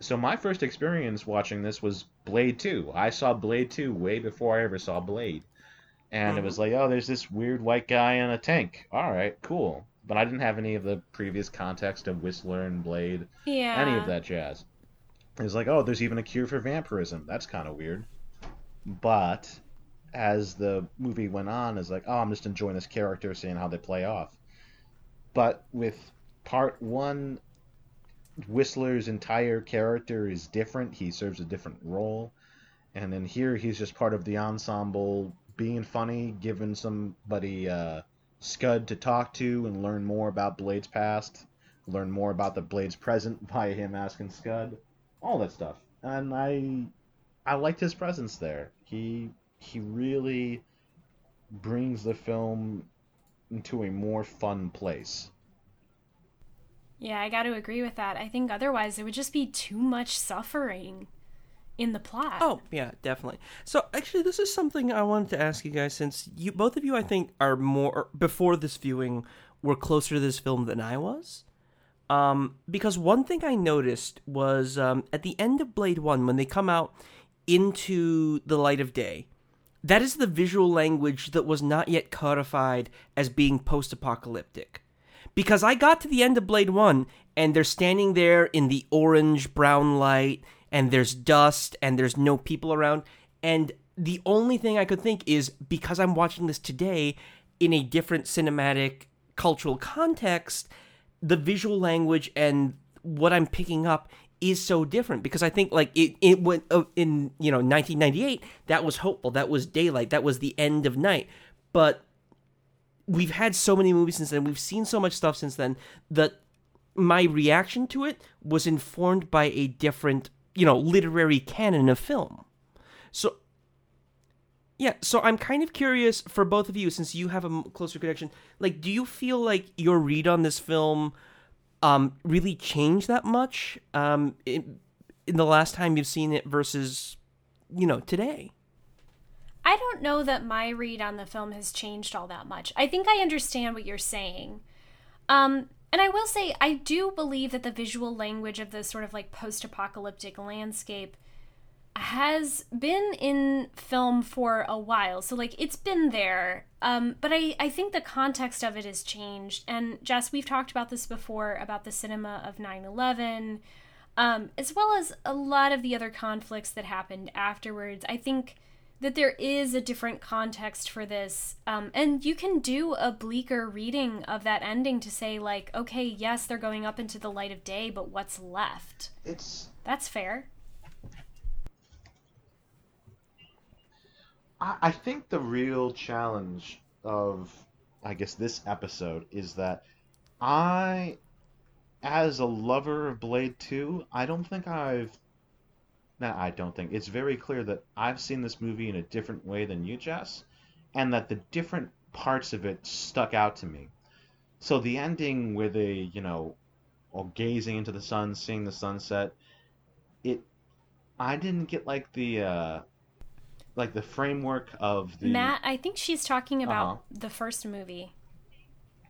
So my first experience watching this was Blade 2. I saw Blade 2 way before I ever saw Blade. And mm-hmm. it was like, oh, there's this weird white guy in a tank. All right, cool. But I didn't have any of the previous context of Whistler and Blade, yeah. any of that jazz. It was like, oh, there's even a cure for vampirism. That's kind of weird. But as the movie went on is like, oh, I'm just enjoying this character, seeing how they play off. But with part one, Whistler's entire character is different. He serves a different role. And then here he's just part of the ensemble, being funny, giving somebody uh, Scud to talk to and learn more about Blade's past, learn more about the Blade's present <laughs> by him asking Scud, all that stuff. And I, I liked his presence there. He he really brings the film into a more fun place. Yeah, I got to agree with that. I think otherwise it would just be too much suffering in the plot. Oh, yeah, definitely. So, actually, this is something I wanted to ask you guys since you both of you I think are more before this viewing were closer to this film than I was. Um, because one thing I noticed was um, at the end of Blade 1 when they come out into the light of day, that is the visual language that was not yet codified as being post apocalyptic. Because I got to the end of Blade 1 and they're standing there in the orange brown light and there's dust and there's no people around. And the only thing I could think is because I'm watching this today in a different cinematic cultural context, the visual language and what I'm picking up is so different because I think like it it went uh, in you know 1998 that was hopeful that was daylight that was the end of night but we've had so many movies since then we've seen so much stuff since then that my reaction to it was informed by a different you know literary canon of film so yeah so i'm kind of curious for both of you since you have a closer connection like do you feel like your read on this film um really changed that much um in, in the last time you've seen it versus you know today I don't know that my read on the film has changed all that much. I think I understand what you're saying. Um, and I will say, I do believe that the visual language of the sort of like post apocalyptic landscape has been in film for a while. So, like, it's been there. Um, but I, I think the context of it has changed. And, Jess, we've talked about this before about the cinema of 9 11, um, as well as a lot of the other conflicts that happened afterwards. I think that there is a different context for this. Um, and you can do a bleaker reading of that ending to say, like, okay, yes, they're going up into the light of day, but what's left? It's That's fair. I, I think the real challenge of I guess this episode is that I as a lover of Blade 2, I don't think I've no, I don't think. It's very clear that I've seen this movie in a different way than you, Jess, and that the different parts of it stuck out to me. So the ending where they, you know, all gazing into the sun, seeing the sunset, it I didn't get like the uh like the framework of the Matt, I think she's talking about Uh-huh. the first movie,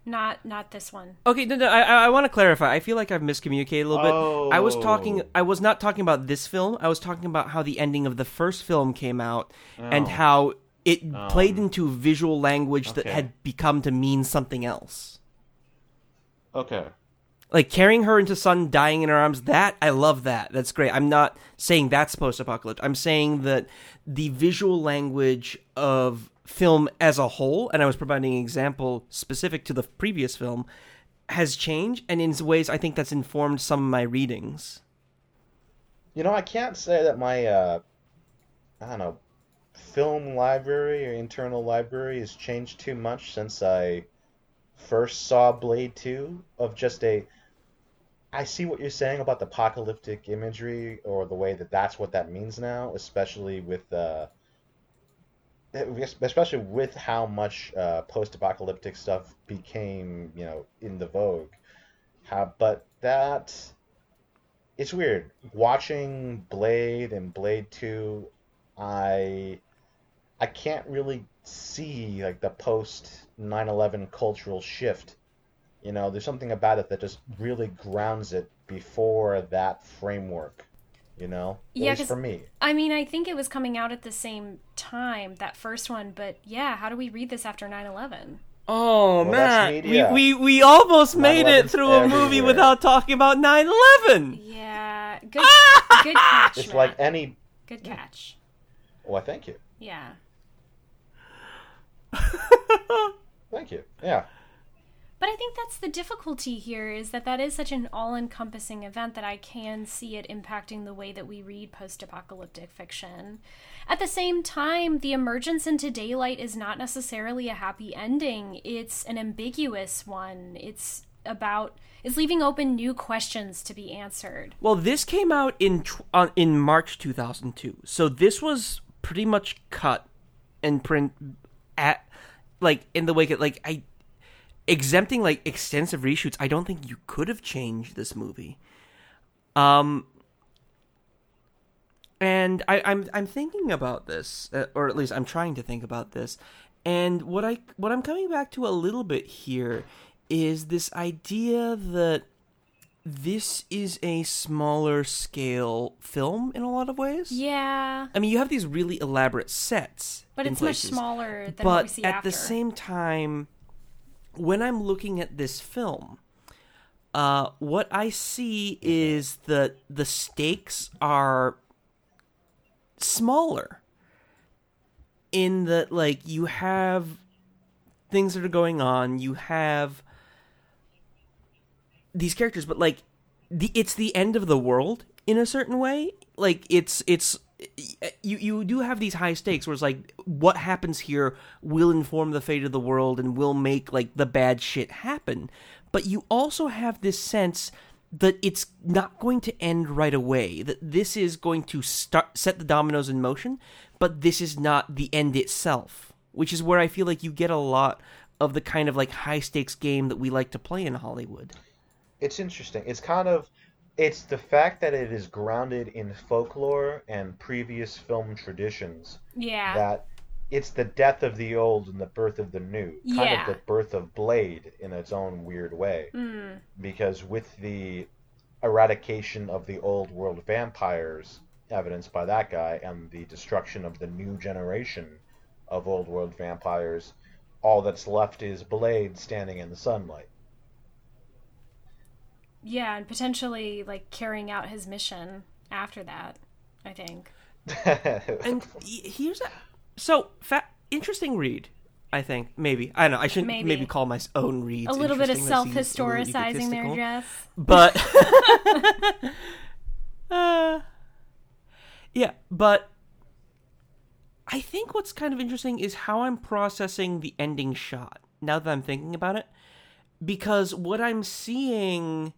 not not this one. Okay, no, no, I, I, I want to clarify. I feel like I've miscommunicated a little bit. I was talking, Oh. I was not talking about this film. I was talking about how the ending of the first film came out and Oh. how it played Um, into visual language that had become to mean something else. Okay. Like carrying her into sun, dying in her arms. That I love. That that's great. I'm not saying that's post-apocalypse. I'm saying that the visual language of film as a whole, and I was providing an example specific to the previous film, has changed, and in ways I think that's informed some of my readings. You know, I can't say that my uh I don't know, film library or internal library has changed too much since I first saw Blade 2 of just a I see what you're saying about the apocalyptic imagery or the way that that's what that means now, especially with uh especially with how much uh, post-apocalyptic stuff became, you know, in the vogue. How, but that it's weird watching Blade and Blade 2 I I can't really see like the post 9/11 cultural shift. You know, there's something about it that just really grounds it before that framework, you know? At Yeah, least 'cause- for me. I mean, I think it was coming out at the same time that first one, but yeah, how do we read this after 9/11? Oh Well, man, we, we we almost made it through a movie everywhere. without talking about 9/11. Yeah, good good catch. It's like any good mm. catch. Oh, well, thank you. Yeah. Thank you. Yeah. But I think that's the difficulty here is that that is such an all-encompassing event that I can see it impacting the way that we read post-apocalyptic fiction. At the same time, the emergence into daylight is not necessarily a happy ending. It's an ambiguous one. It's about is leaving open new questions to be answered. Well, this came out in uh, in March 2002. So this was pretty much cut and print at like in the wake of like I exempting like extensive reshoots. I don't think you could have changed this movie. Um and I, I'm I'm thinking about this, uh, or at least I'm trying to think about this. And what I what I'm coming back to a little bit here is this idea that this is a smaller scale film in a lot of ways. Yeah, I mean, you have these really elaborate sets, but it's places, much smaller than what we But see at after. the same time, when I'm looking at this film, uh, what I see is that the stakes are smaller. in that like you have things that are going on, you have these characters, but like the it's the end of the world in a certain way. Like it's it's you you do have these high stakes where it's like what happens here will inform the fate of the world and will make like the bad shit happen. But you also have this sense that it's not going to end right away. That this is going to start set the dominoes in motion, but this is not the end itself. Which is where I feel like you get a lot of the kind of like high stakes game that we like to play in Hollywood. It's interesting. It's kind of it's the fact that it is grounded in folklore and previous film traditions Yeah. that it's the death of the old and the birth of the new kind Yeah. of the birth of blade in its own weird way Mm. because with the eradication of the old world vampires evidenced by that guy and the destruction of the new generation of old world vampires all that's left is blade standing in the sunlight Yeah, and potentially like carrying out his mission after that. I think. <laughs> And y- here's a so fa- interesting read. I think maybe I don't know. I shouldn't maybe, Maybe. call my own reads a little bit of interesting. That seems a little self-historicizing there, egotistical. Jess. but <laughs> <laughs> uh, yeah but i think what's kind of interesting is how i'm processing the ending shot now that i'm thinking about it because what i'm seeing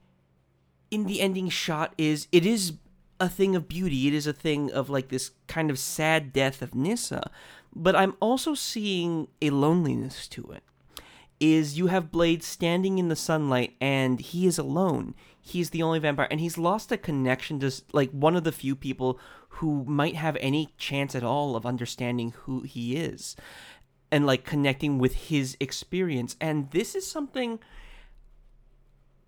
in the ending shot is it is a thing of beauty it is a thing of like this kind of sad death of Nyssa but i'm also seeing a loneliness to it is you have Blade standing in the sunlight and he is alone. He's the only vampire and he's lost a connection to like one of the few people who might have any chance at all of understanding who he is and like connecting with his experience. And this is something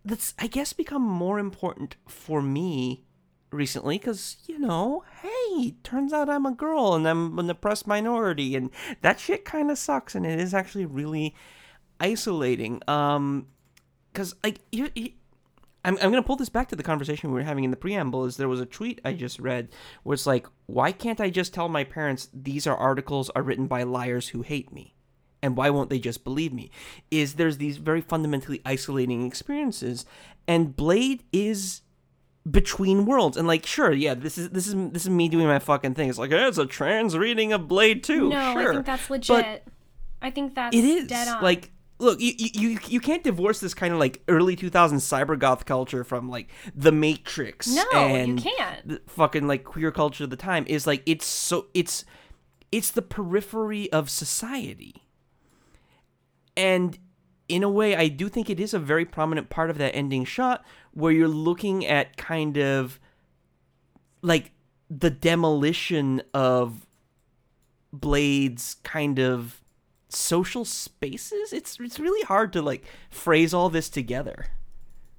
that's I guess become more important for me recently because you know hey turns out i'm a girl and i'm an oppressed minority and that shit kind of sucks and it is actually really isolating um because like you, you I'm, I'm gonna pull this back to the conversation we were having in the preamble is there was a tweet i just read where it's like why can't i just tell my parents these are articles are written by liars who hate me and why won't they just believe me? Is there's these very fundamentally isolating experiences and blade is between worlds. And like sure yeah this is this is this is me doing my fucking thing. It's like hey, it's a trans reading of blade too. No, sure. I think that's legit. I think that's it is. dead on. like look you, you you can't divorce this kind of like early 2000s cyber goth culture from like the matrix No, you can't. the fucking like queer culture of the time. Is like it's so it's it's the periphery of society and in a way i do think it is a very prominent part of that ending shot where you're looking at kind of like the demolition of Blade's kind of social spaces. It's it's really hard to like phrase all this together.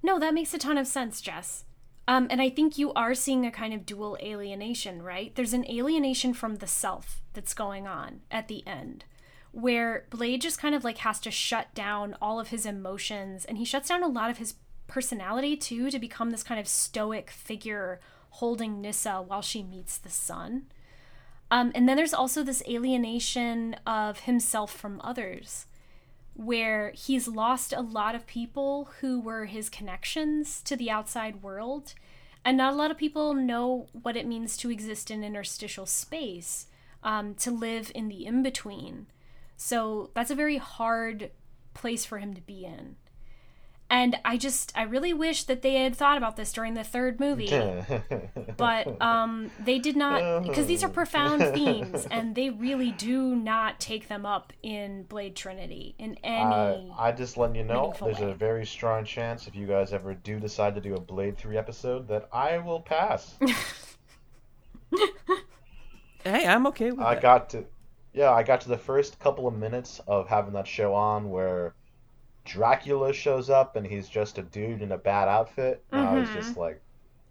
No, that makes a ton of sense, Jess. Um, and I think you are seeing a kind of dual alienation, right? There's an alienation from the self that's going on at the end, where Blade just kind of like has to shut down all of his emotions and he shuts down a lot of his personality too to become this kind of stoic figure holding Nyssa while she meets the sun. Um, and then there's also this alienation of himself from others where he's lost a lot of people who were his connections to the outside world. And not a lot of people know what it means to exist in interstitial space, um, to live in the in between. So that's a very hard place for him to be in. And I just, I really wish that they had thought about this during the third movie <laughs> but um, they did not because these are profound <laughs> themes and they really do not take them up in blade trinity in I, any I just letting you know, there's way. a very strong chance if you guys ever do decide to do a Blade 3 episode that I will pass. <laughs> Hey, I'm okay with I that. I got to, yeah, I got to the first couple of minutes of having that show on where Dracula shows up and he's just a dude in a bad outfit. And I was just like,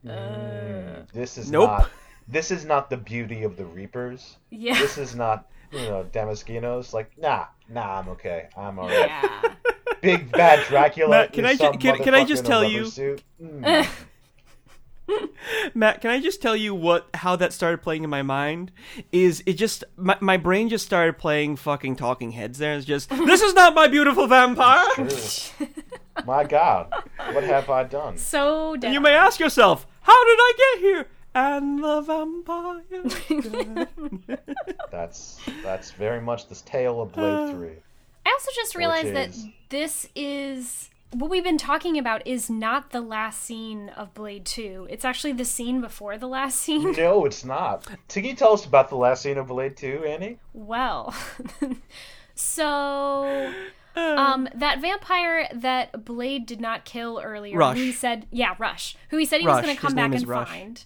mm, this is Nope. not, this is not the beauty of the Reapers. yeah This is not, you know, Damaskinos. Like, nah, nah, I'm okay. I'm alright. yeah Big bad Dracula. Matt, can I can- can I just in a tell you- suit. Mm. <laughs> Matt, can I just tell you what how that started playing in my mind? Is it just my, my brain just started playing fucking talking heads there. It's just <laughs> this is not my beautiful vampire. My God, what have I done? So dead. You may ask yourself, how did I get here? And the vampire. <laughs> That's that's very much this tale of Blade uh, Three. I also just realized that this is what we've been talking about is not the last scene of Blade 2. It's actually the scene before the last scene. No, it's not. Can you tell us about the last scene of Blade Two, Annie? Well, <laughs> so um that vampire that Blade did not kill earlier, Rush. who he said, yeah, Rush, who he said he was going to His come back and Rush. find.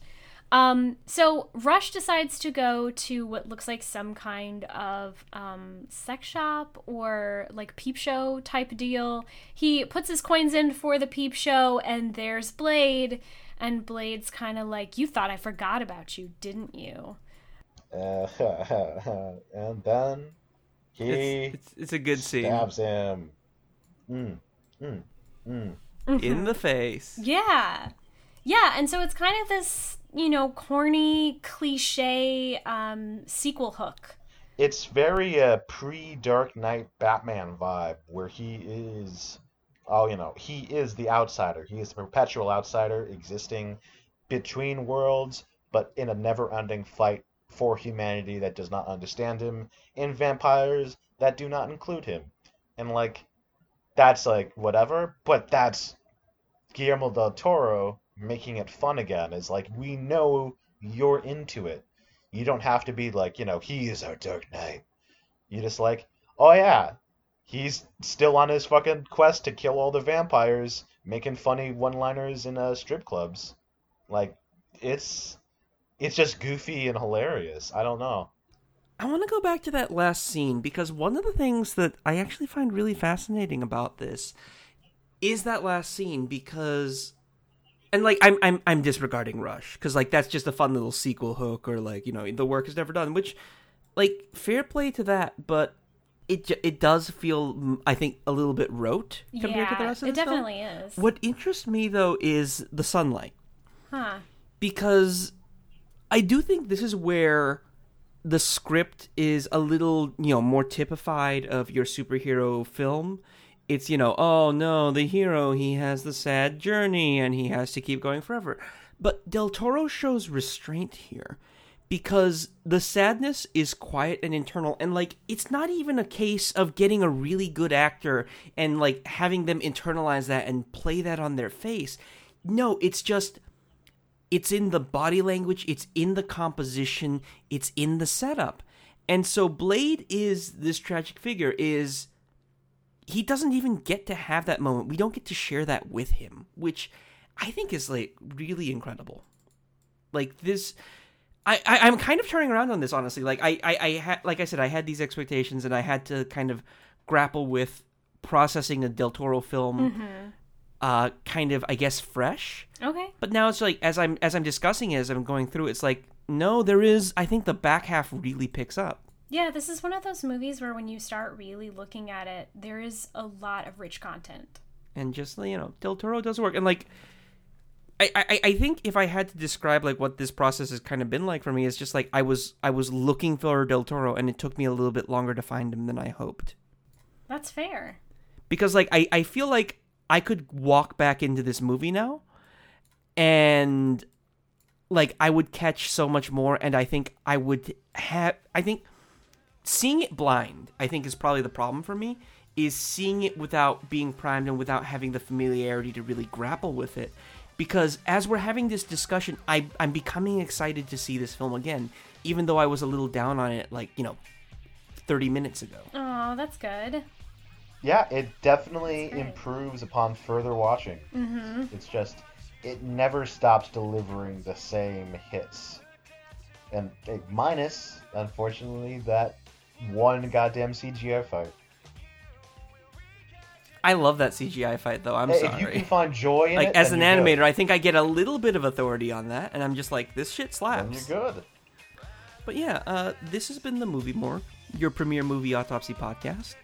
Um, so Rush decides to go to what looks like some kind of um, sex shop or like peep show type deal. He puts his coins in for the peep show, and there's Blade. And Blade's kind of like, "You thought I forgot about you, didn't you?" Uh, <laughs> and then he It's, it's, it's a good scene. stabs him. Mm, mm, mm. In the face. Yeah. Yeah, and so it's kind of this, you know, corny, cliche um, sequel hook. It's very uh, pre Dark Knight Batman vibe, where he is, oh, you know, he is the outsider. He is the perpetual outsider existing between worlds, but in a never-ending fight for humanity that does not understand him, and vampires that do not include him. And like, that's like whatever, but that's Guillermo del Toro making it fun again. Is like we know you're into it. You don't have to be like, you know, he is our Dark Knight. You just like, oh yeah, he's still on his fucking quest to kill all the vampires, making funny one-liners in uh, strip clubs. Like, it's it's just goofy and hilarious. I don't know. I want to go back to that last scene because one of the things that I actually find really fascinating about this is that last scene because and like I'm I'm I'm disregarding Rush cuz like that's just a fun little sequel hook or like you know the work is never done which like fair play to that but it it does feel I think a little bit rote compared yeah, to the rest of it the film. definitely is. What interests me though is the sunlight Huh. because I do think this is where the script is a little, you know, more typified of your superhero film. It's, you know, oh no, the hero, he has the sad journey and he has to keep going forever. But Del Toro shows restraint here because the sadness is quiet and internal and like it's not even a case of getting a really good actor and like having them internalize that and play that on their face. No, it's just it's in the body language, it's in the composition, it's in the setup. And so Blade is this tragic figure is he doesn't even get to have that moment. We don't get to share that with him, which I think is like really incredible. Like this I, I I'm kind of turning around on this honestly. Like I I, I had like I said I had these expectations and I had to kind of grapple with processing a Del Toro film uh kind of I guess fresh. Okay. But now it's like as I'm as I'm discussing it, as I'm going through, it's like no, there is. I think the back half really picks up. Yeah, this is one of those movies where when you start really looking at it, there is a lot of rich content. and just you know del toro does work and like I, I i think if i had to describe like what this process has kind of been like for me is just like i was i was looking for del toro and it took me a little bit longer to find him than i hoped That's fair. because like i i feel like i could walk back into this movie now and like i would catch so much more and i think i would have i think seeing it blind i think is probably the problem for me is seeing it without being primed and without having the familiarity to really grapple with it because as we're having this discussion I, i'm becoming excited to see this film again even though i was a little down on it like you know 30 minutes ago Oh, that's good. Yeah, it definitely improves upon further watching. Mm-hmm. It's just it never stops delivering the same hits, and eh, minus, unfortunately, that one goddamn CGI fight. i love that cgi fight though i'm Hey, If you sorry can find joy in like it, as an then you're animator, I think I get a little bit of authority on that, and I'm just like, this shit good. then slaps. you're good. But yeah, uh, this has been the Movie Morgue, your premier movie autopsy podcast.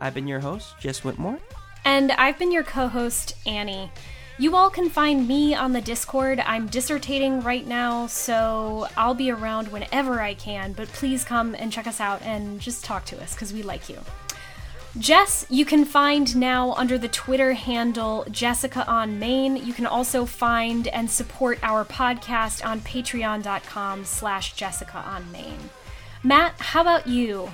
I've been your host, Jess Whitmore. And I've been your co host, Annie. You all can find me on the Discord. I'm dissertating right now, so I'll be around whenever I can, but please come and check us out and just talk to us because we like you. Jess, you can find now under the Twitter handle Jessica on Main. You can also find and support our podcast on patreon.com slash Jessica on Main. Matt, how about you?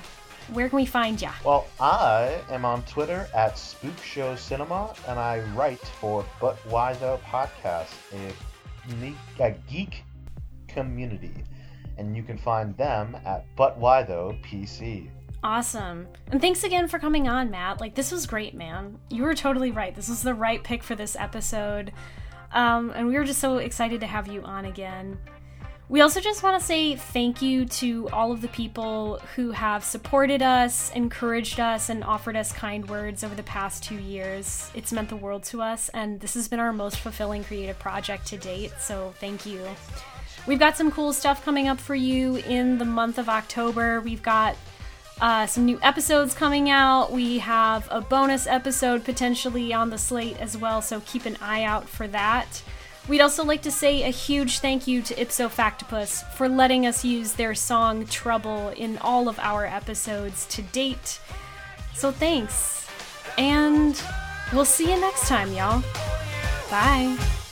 Where can we find you? Well, I am on Twitter at Spook Show Cinema, and I write for But Why Tho Podcast, a, a geek community, and you can find them at But Why Tho PC. Awesome. And thanks again for coming on, Matt. Like, this was great, man. You were totally right. This was the right pick for this episode. Um, and we were just so excited to have you on again. We also just want to say thank you to all of the people who have supported us, encouraged us, and offered us kind words over the past two years. It's meant the world to us, and this has been our most fulfilling creative project to date, so thank you. We've got some cool stuff coming up for you in the month of October. We've got uh, some new episodes coming out. We have a bonus episode potentially on the slate as well, so keep an eye out for that. We'd also like to say a huge thank you to Ipso Factopus for letting us use their song Trouble in all of our episodes to date. So thanks. And we'll see you next time, y'all. Bye.